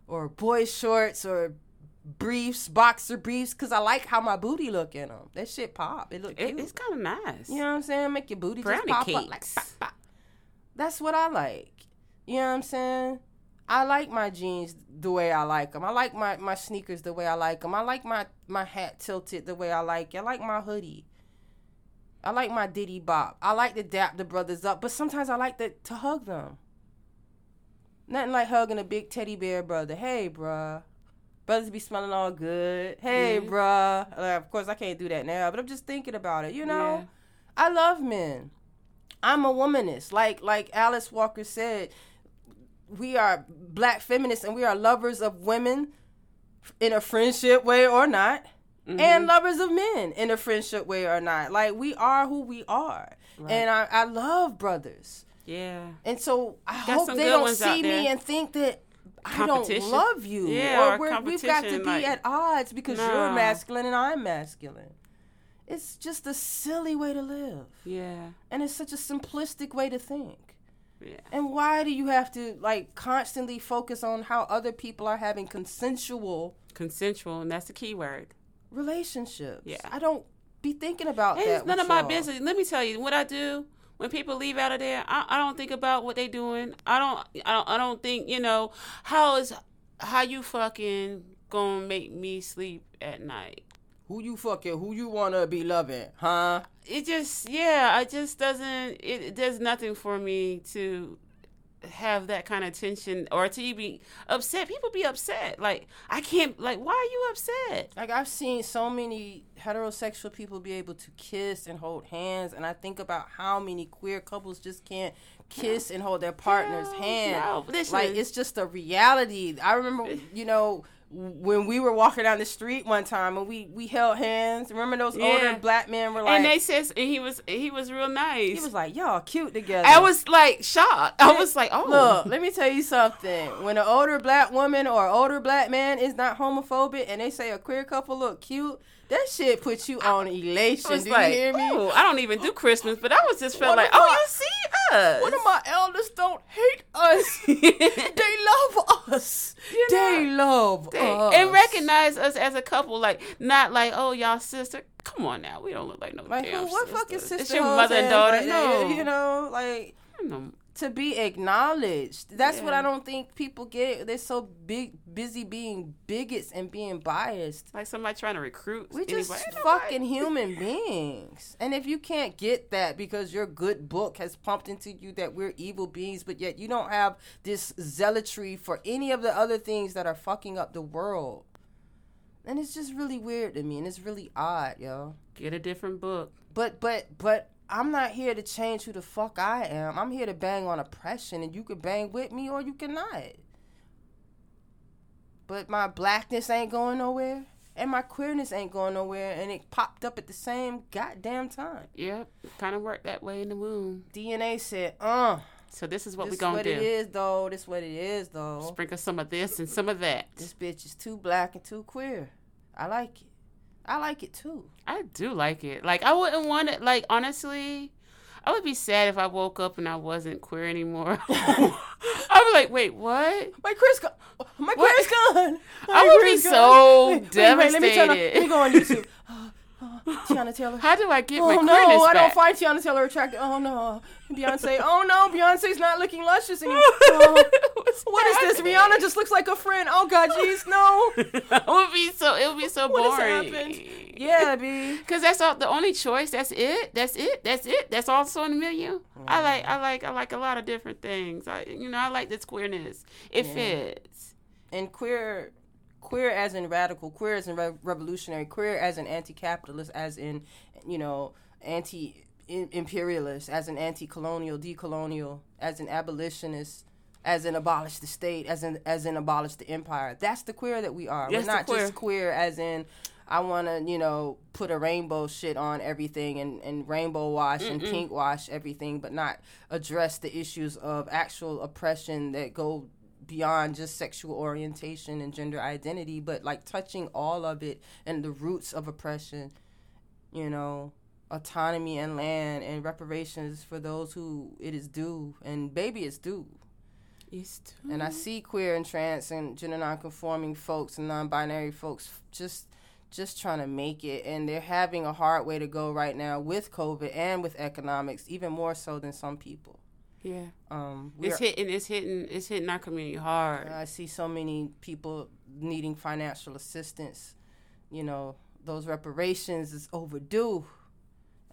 or boy shorts or briefs, boxer briefs, because I like how my booty look in them. That shit pop. It look It, cute. it's kind of nice. you know what I'm saying? Make your booty Brownie just pop cakes. up like pop, pop. That's what I like. You know what I'm saying? I like my jeans the way I like them. I like my, my sneakers the way I like them. I like my, my hat tilted the way I like it. I like my hoodie. I like my Diddy Bop. I like to dap the brothers up, but sometimes I like to, to hug them. Nothing like hugging a big teddy bear brother. Hey, bruh. Brothers be smelling all good. Hey, Yeah. bruh. Uh, of course, I can't do that now, but I'm just thinking about it. You know, Yeah. I love men. I'm a womanist. Like like Alice Walker said, we are black feminists and we are lovers of women in a friendship way or not. Mm-hmm. And lovers of men in a friendship way or not. Like we are who we are. And I, I love brothers. Yeah. And so I Got hope they don't see me and think that I don't love you. Yeah, or we're, we've got to be like- at odds because you're masculine and I'm masculine. It's just a silly way to live. Yeah. And it's such a simplistic way to think. Yeah. And why do you have to like constantly focus on how other people are having consensual Consensual, and that's the key word. relationships? Yeah. I don't be thinking about Hey, that. it's none of my y'all. business. Let me tell you what I do when people leave out of there. I, I don't think about what they're doing. I don't. I don't. I don't think you know how is how you fucking gonna make me sleep at night. Who you fucking who you wanna be loving, huh? It just yeah. I just doesn't. It, it does nothing for me to have that kind of tension or to be upset. People be upset. Like I can't. Like why are you upset? Like I've seen so many heterosexual people be able to kiss and hold hands, and I think about how many queer couples just can't kiss and hold their partner's No, hand. no, like it's just a reality. I remember, you know, when we were walking down the street one time and we we held hands. Remember those Yeah. older black men were like, and they says and he was he was real nice. he was like, y'all cute together. I was like shocked. I was like, oh, Look, let me tell you something. When an older black woman or older black man is not homophobic and they say a queer couple look cute, that shit puts you on elation. Do like, you hear me? "Ooh, I don't even do Christmas, but I was just felt What like, oh, you see us. One of my elders don't hate us. they love us. You know, they love They- us. and recognize us as a couple, like not like, oh, y'all sister. Come on now, we don't look like no like damn who, what sister. fucking sister? It's your mother and daughter. No, you know, like No. To be acknowledged. That's what I don't think people get. They're so big, busy being bigots and being biased. like somebody trying to recruit. We just anybody. Fucking human beings. And if you can't get that because your good book has pumped into you that we're evil beings, but yet you don't have this zealotry for any of the other things that are fucking up the world. And it's just really weird to me and it's really odd, yo. Get a different book. But but but I'm not here to change who the fuck I am. I'm here to bang on oppression and you can bang with me or you cannot. But my blackness ain't going nowhere. and my queerness ain't going nowhere, and it popped up at the same goddamn time. Yep, kind of worked that way in the womb. DNA said, "Uh, So this is what this we gonna what do. This what it is, though. This what it is, though. Sprinkle some of this and some of that. This bitch is too black and too queer. I like it. I like it too. I do like it. Like I wouldn't want it. Like honestly, I would be sad if I woke up and I wasn't queer anymore. I'd be like, wait, what? My queer's gone. My What? queer's gone. My I would be gone. so Wait, wait, wait, let me turn on. devastated. Let me go on YouTube. Teyana Taylor. How do I get Oh my no, I don't back? find Teyana Taylor attractive. Oh no, Beyonce. Oh no, Beyonce's not looking luscious anymore. Oh, what is this? Rihanna just looks like a friend. Oh god, jeez, no. it would be so. It would be so What boring. happened? Yeah, B. Cause that's all the only choice. That's it. That's it. That's it. That's also in the menu. I mm. like. I like. I like a lot of different things. I, you know, I like this queerness. It Yeah. fits. And queer, queer as in radical, queer as in re- revolutionary, queer as in anti-capitalist, as in, you know, anti-imperialist, as an anti-colonial, decolonial, as an abolitionist. As in abolish the state, as in as in abolish the empire. That's the queer that we are. Yes, We're not the just queer as in I want to, you know, put a rainbow shit on everything and, and rainbow wash and pink wash everything, but not address the issues of actual oppression that go beyond just sexual orientation and gender identity, but like touching all of it and the roots of oppression, you know, autonomy and land and reparations for those who it is due. And baby, it's due. It's too. And I see queer and trans and gender nonconforming folks and non-binary folks just just trying to make it and they're having a hard way to go right now with COVID and with economics, even more so than some people. Yeah. Um, It's hitting. It's hitting. It's hitting our community hard. I see so many people needing financial assistance. You know, those reparations is overdue.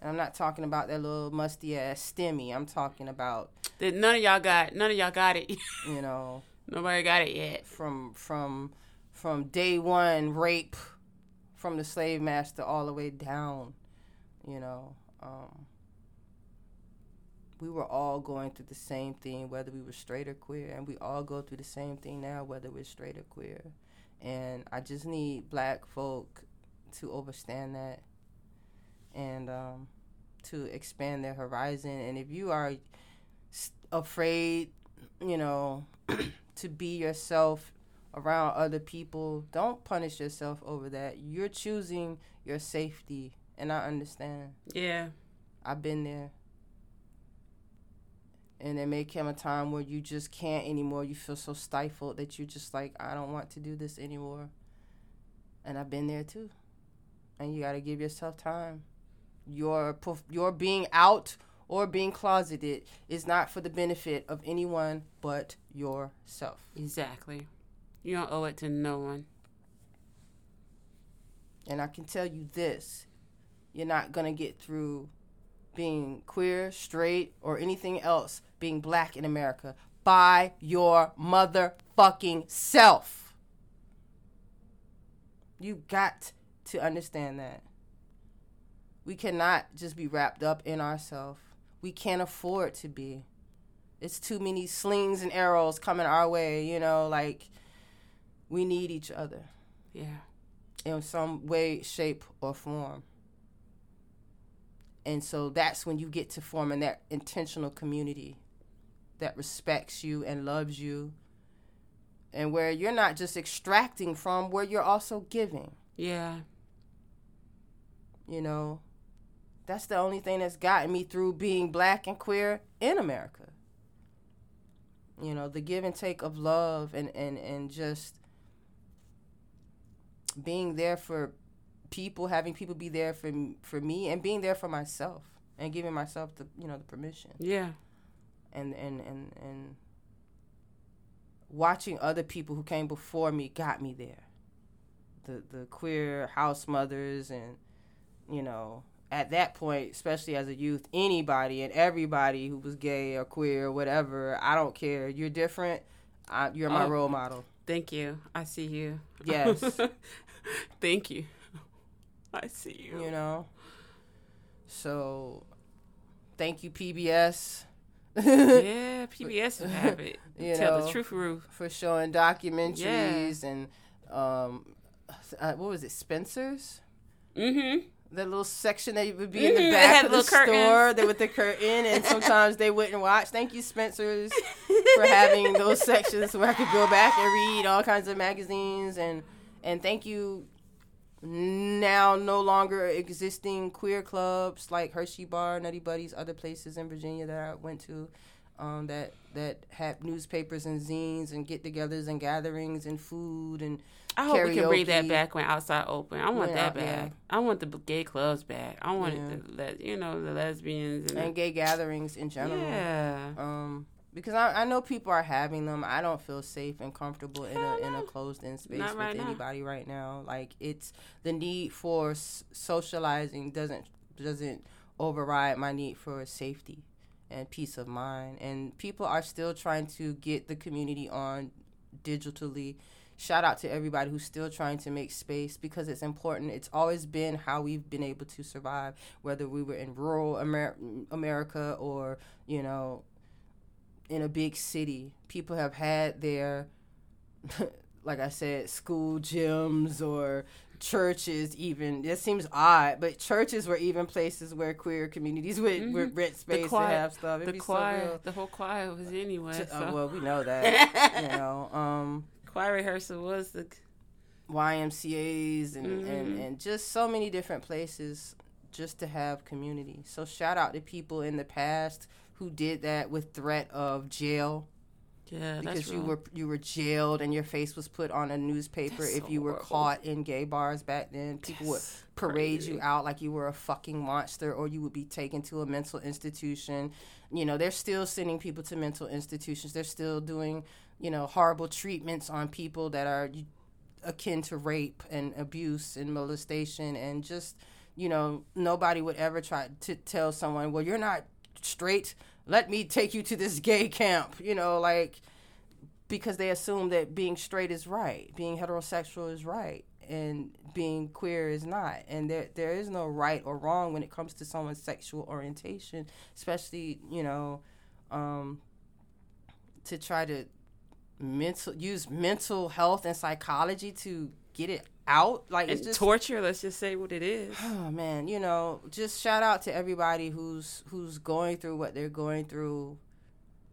And I'm not talking about that little musty ass stimmy. I'm talking about, that none of y'all got. None of y'all got it. you know, Nobody got it yet. from from from day one rape from the slave master all the way down you know um, we were all going through the same thing whether we were straight or queer and we all go through the same thing now whether we're straight or queer and i just need black folk to understand that and um, to expand their horizon and if you are afraid you know to be yourself around other people. Don't punish yourself over that. You're choosing your safety, and I understand. Yeah. I've been there. And there may come a time where you just can't anymore. You feel so stifled that you're just like, I don't want to do this anymore. And I've been there too. And you got to give yourself time. Your your being out or being closeted is not for the benefit of anyone but yourself. Exactly. You don't owe it to no one. And I can tell you this you're not going to get through being queer, straight, or anything else being black in America by your motherfucking self. You got to understand that. We cannot just be wrapped up in ourselves. We can't afford to be. It's too many slings and arrows coming our way, you know, like we need each other Yeah. in some way, shape, or form. And so that's when you get to forming that intentional community that respects you and loves you, and where you're not just extracting from, where you're also giving. Yeah. You know, that's the only thing that's gotten me through being black and queer in America. You know, the give and take of love and, and, and just being there for people, having people be there for for me, and being there for myself, and giving myself the you know the permission, Yeah. And and and and watching other people who came before me got me there. The the queer house mothers and you know at that point, especially as a youth, anybody and everybody who was gay or queer or whatever, I don't care. You're different. I, you're my Oh. role model. Thank you. I see you. Yes. Thank you. I see you. you know. So, thank you PBS Yeah, PBS will have it. You Tell know. the truth, Ruth. for showing documentaries and um, uh, what was it, Spencer's? Mm-hmm. The little section that would be in Mhm, the back of the curtains. store, with the curtain, and sometimes they wouldn't watch. Thank you, Spencer's, for having those sections where I could go back and read all kinds of magazines, and and thank you, now no longer existing queer clubs like Hershey Bar, Nutty Buddies, other places in Virginia that I went to, um, that that had newspapers and zines and get-togethers and gatherings and food and I hope we can bring that back when outside open. I want When that out- back. yeah. I want the gay clubs back. I want Yeah. let you know the lesbians and, and gay gatherings in general. yeah. Um, because I, I know people are having them. I don't feel safe and comfortable in a in a closed in space Not with right now. anybody right now. Like it's the need for s- socializing doesn't doesn't override my need for safety and peace of mind. And people are still trying to get the community on digitally. Shout out to everybody who's still trying to make space because it's important. It's always been how we've been able to survive, whether we were in rural Amer- America or, you know, in a big city. People have had their, like I said, school gyms or churches even. It seems odd, but churches were even places where queer communities would, would rent space choir- to have stuff. It'd The choir, so the whole choir was anyway. Ch- uh, so. well, we know that. you know, um, choir rehearsal was the YMCA's and, Mm-hmm. and, and just so many different places just to have community. So shout out to people in the past who did that with threat of jail yeah. because that's you were you were jailed and your face was put on a newspaper That's if so you were horrible. caught in gay bars back then. People would parade crazy. you out like you were a fucking monster or you would be taken to a mental institution. You know, they're still sending people to mental institutions. They're still doing, you know, horrible treatments on people that are akin to rape and abuse and molestation and just you know nobody would ever try to tell someone well you're not straight let me take you to this gay camp you know like because they assume that being straight is right being heterosexual is right and being queer is not. And there there is no right or wrong when it comes to someone's sexual orientation especially you know um to try to mental use mental health and psychology to get it out like it's just torture. Let's just say what it is. oh man you know just shout out to everybody who's who's going through what they're going through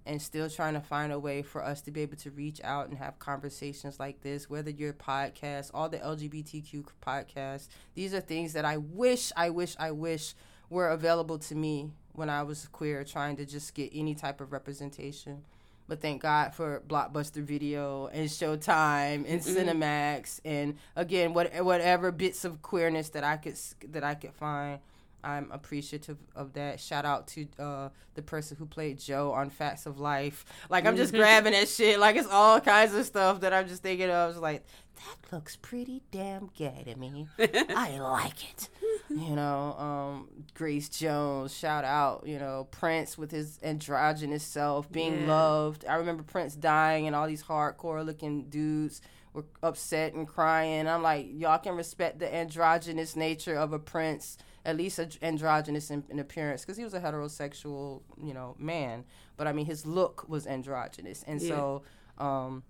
and still trying to find a way for us to be able to reach out and have conversations like this whether your podcast all the lgbtq podcasts these are things that i wish i wish i wish were available to me when i was queer trying to just get any type of representation but thank God for Blockbuster Video and Showtime and Cinemax and again what whatever bits of queerness that I could that I could find. I'm appreciative of that. Shout out to uh, the person who played Jo on Facts of Life. Like I'm just grabbing at shit. Like it's all kinds of stuff that I'm just thinking of. It's like that looks pretty damn gay to me. I like it. You know, um, Grace Jones, shout out, you know, Prince with his androgynous self being Yeah. loved. I remember Prince dying and all these hardcore looking dudes were upset and crying. I'm like, y'all can respect the androgynous nature of a Prince, at least a- androgynous in, in appearance, because he was a heterosexual, you know, man. But I mean, his look was androgynous. And so, um,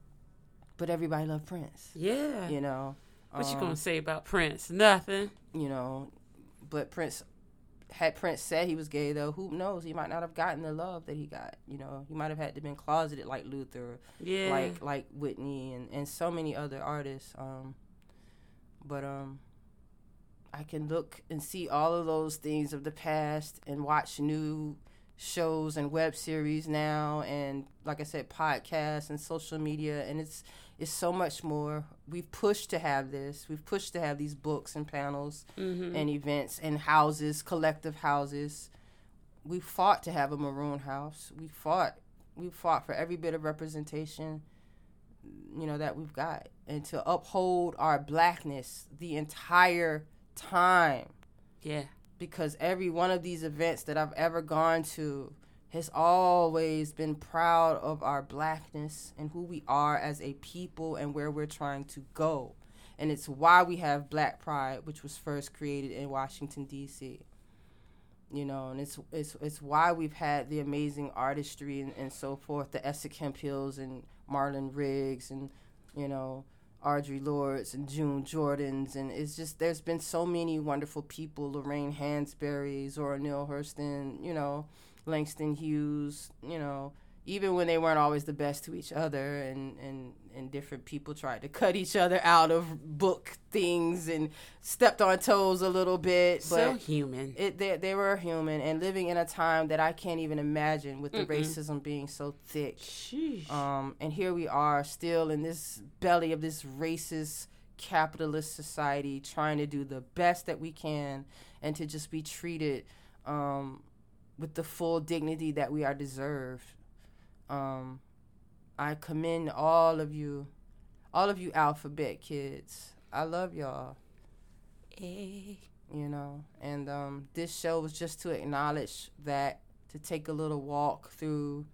but everybody loved Prince, Yeah. you know. What you Um, gonna say about Prince? Nothing. you know, but Prince had Prince said he was gay though, who knows? He might not have gotten the love that he got. You know, he might have had to been closeted like Luther, Yeah. like like Whitney, and and so many other artists. Um, but um, I can look and see all of those things of the past and watch new shows and web series now and like I said podcasts and social media and it's it's so much more. We've pushed to have this. We've pushed to have these books and panels Mm-hmm. and events and houses collective houses. We fought to have a maroon house. We fought we fought for every bit of representation you know that we've got and to uphold our blackness the entire time. Yeah. because every one of these events that I've ever gone to has always been proud of our blackness and who we are as a people and where we're trying to go. And it's why we have Black Pride, which was first created in Washington D.C. You know, and it's it's it's why we've had the amazing artistry and, and so forth, the Essex Hemphills and Marlon Riggs and you know Audre Lordes and June Jordans, and it's just there's been so many wonderful people: Lorraine Hansberry, Zora Neale Hurston, you know, Langston Hughes, you know, even when they weren't always the best to each other and, and, and different people tried to cut each other out of book things and stepped on toes a little bit but so human it they, they were human and living in a time that i can't even imagine with the Mm-mm. racism being so thick Sheesh. um, and here we are still in this belly of this racist capitalist society trying to do the best that we can and to just be treated um, with the full dignity that we are deserved um, I commend all of you, all of you alphabet kids. I love y'all, Eh. you know. And um, this show was just to acknowledge that, to take a little walk through.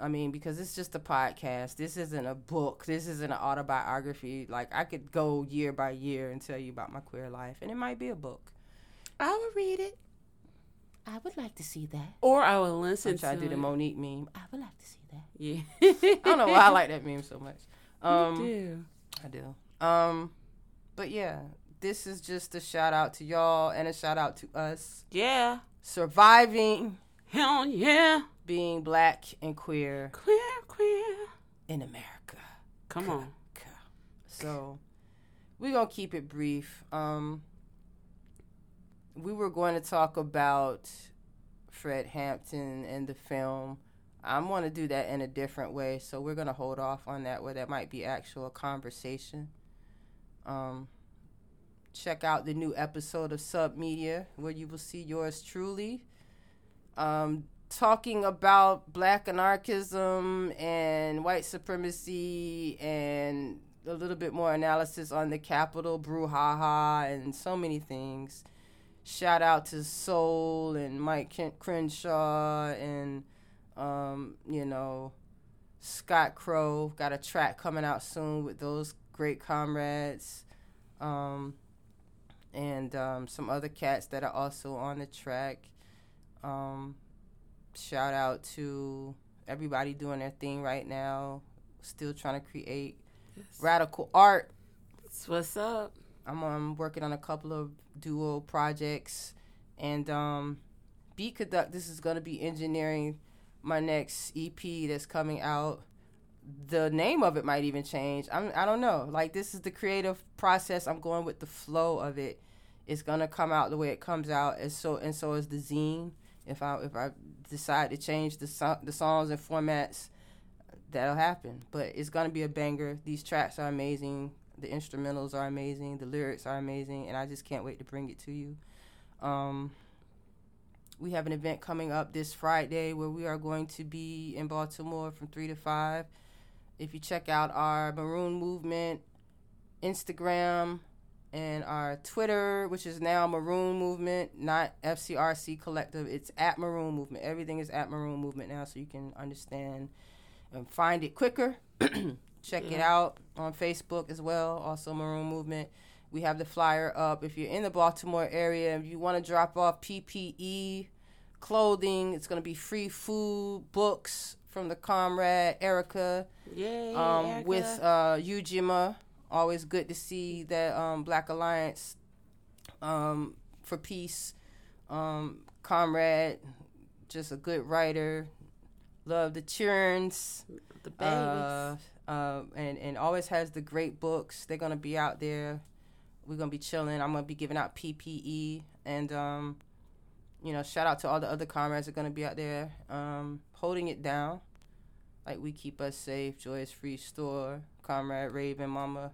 I mean, because it's just a podcast. This isn't a book. This isn't an autobiography. Like I could go year by year and tell you about my queer life, and it might be a book. I will read it, I would like to see that. or I will listen to to do the. Monique meme. I would like to see that. yeah. I don't know why I like that meme so much. Um, you do. I do. Um, but yeah, this is just a shout out to y'all and a shout out to us Yeah. surviving Hell yeah. being black and queer Queer, queer. in America. Come on. So we're gonna keep it brief. Um, we were going to talk about Fred Hampton and the film. I'm going to do that in a different way, so we're going to hold off on that where that might be actual conversation. Um, check out the new episode of Submedia where you will see yours truly um, talking about black anarchism and white supremacy and a little bit more analysis on the Capitol brouhaha and so many things. Shout out to Soul and Mike Kent Crenshaw and um, you know Scott Crow got a track coming out soon with those great comrades. Um, and um, some other cats that are also on the track. Um, shout out to everybody doing their thing right now, still trying to create radical art. That's what's up. I'm working on a couple of duo projects, and um, Beat Conduct. This is to be engineering my next EP that's coming out. The name of it might even change. I'm, I don't know. Like this is the creative process. I'm going with the flow of it. It's gonna come out the way it comes out, and so and so is the zine. If I if I decide to change the so- the songs and formats, that'll happen. But it's gonna be a banger. These tracks are amazing. The instrumentals are amazing. The lyrics are amazing, and I just can't wait to bring it to you. Um, we have an event coming up this Friday where we are going to be in Baltimore from three to five. If you check out our Maroon Movement Instagram and our Twitter, which is now Maroon Movement, not FCRC Collective, it's at Maroon Movement. Everything is at Maroon Movement now, so you can understand and find it quicker. check it out on Facebook as well, also Maroon Movement. We have the flyer up. If you're in the Baltimore area, if you want to drop off PPE, clothing, it's going to be free food, books from the comrade Erica Yay. um, Erica. with uh, Ujima. Always good to see that um, Black Alliance um, for Peace um, comrade, just a good writer. Love the churns the babies. uh, uh, and and always has the great books. They're gonna be out there. We're gonna be chilling. I'm gonna be giving out PPE and um, you know, shout out to all the other comrades that are gonna be out there, um, holding it down. Like we keep us safe. Joyous Free Store, Comrade Raven, Mama,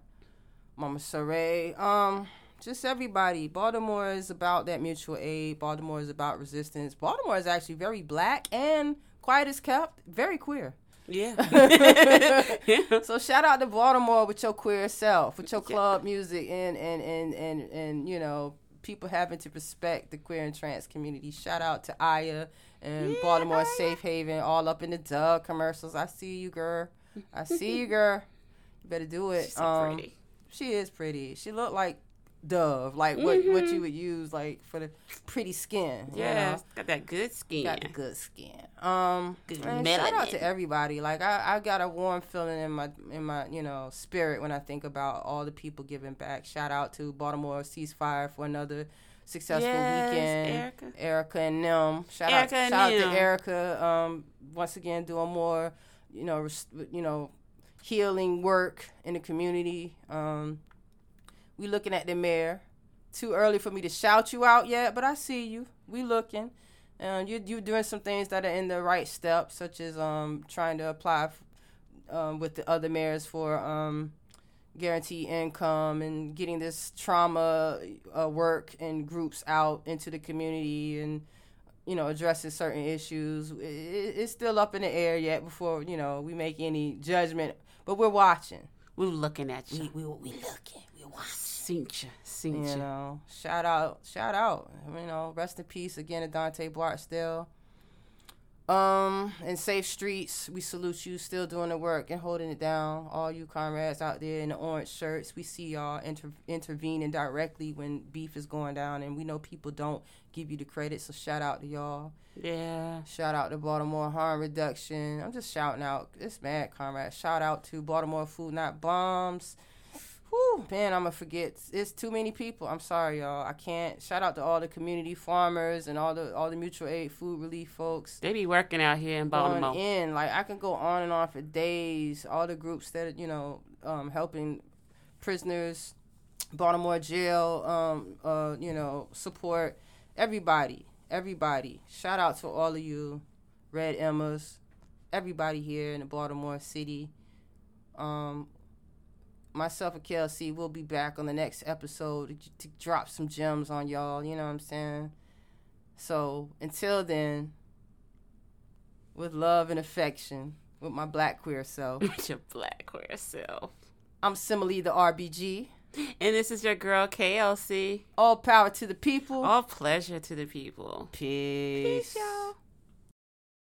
Mama Saray. Um, just everybody. Baltimore is about that mutual aid. Baltimore is about resistance. Baltimore is actually very black and quiet as kept, very queer. yeah. So shout out to Baltimore with your queer self, with your club music and and and and and you know people having to respect the queer and trans community. Shout out to Aya and Yeah, Baltimore Aya. Safe Haven, all up in the Dove commercials. I see you, girl. I see you, girl. You better do it. She's so Um, pretty. She is pretty. She looked like Dove, like what what Mhm. you would use like for the pretty skin. you Yeah. know? Got that good skin. got the good skin. Um, Good shout out to everybody. Like I, I got a warm feeling in my in my you know spirit when I think about all the people giving back. Shout out to Baltimore Ceasefire for another successful Yes, weekend. Erica. Erica and them. Shout Erica out, shout out to Erica. Um, once again doing more, you know, you know, healing work in the community. Um, we looking at the mayor. Too early for me to shout you out yet, but I see you. We looking. And you you doing some things that are in the right steps, such as um trying to apply f- um, with the other mayors for um guaranteed income and getting this trauma uh, work and groups out into the community and you know addressing certain issues. It, it- it's still up in the air yet before you know we make any judgment, but we're watching. We're looking at you. We we looking. We watching. Seen you. Seen You you. know, shout out, shout out. You know, rest in peace again to Dante Barksdale. Um, and safe streets, we salute you, still doing the work and holding it down. All you comrades out there in the orange shirts, we see y'all inter- intervening directly when beef is going down, and we know people don't give you the credit. So shout out to y'all. Yeah. Shout out to Baltimore Harm Reduction. I'm just shouting out. It's mad, comrades. Shout out to Baltimore Food Not Bombs. Whew, man, I'm gonna forget. It's too many people. I'm sorry, y'all. I can't. Shout out to all the community farmers and all the all the mutual aid food relief folks. They be working out here in Baltimore. In, like I can go on and on for days. All the groups that you know, um, helping prisoners, Baltimore jail, um, uh, you know, support everybody, everybody. Shout out to all of you, Red Emma's, everybody here in the Baltimore city. Um, myself and Kelsey will be back on the next episode to, to drop some gems on y'all. You know what I'm saying? So until then, with love and affection, with my black queer self, With your black queer self. I'm Sima Lee the RBG. And this is your girl KLC. All power to the people. All pleasure to the people. Peace. Peace, y'all.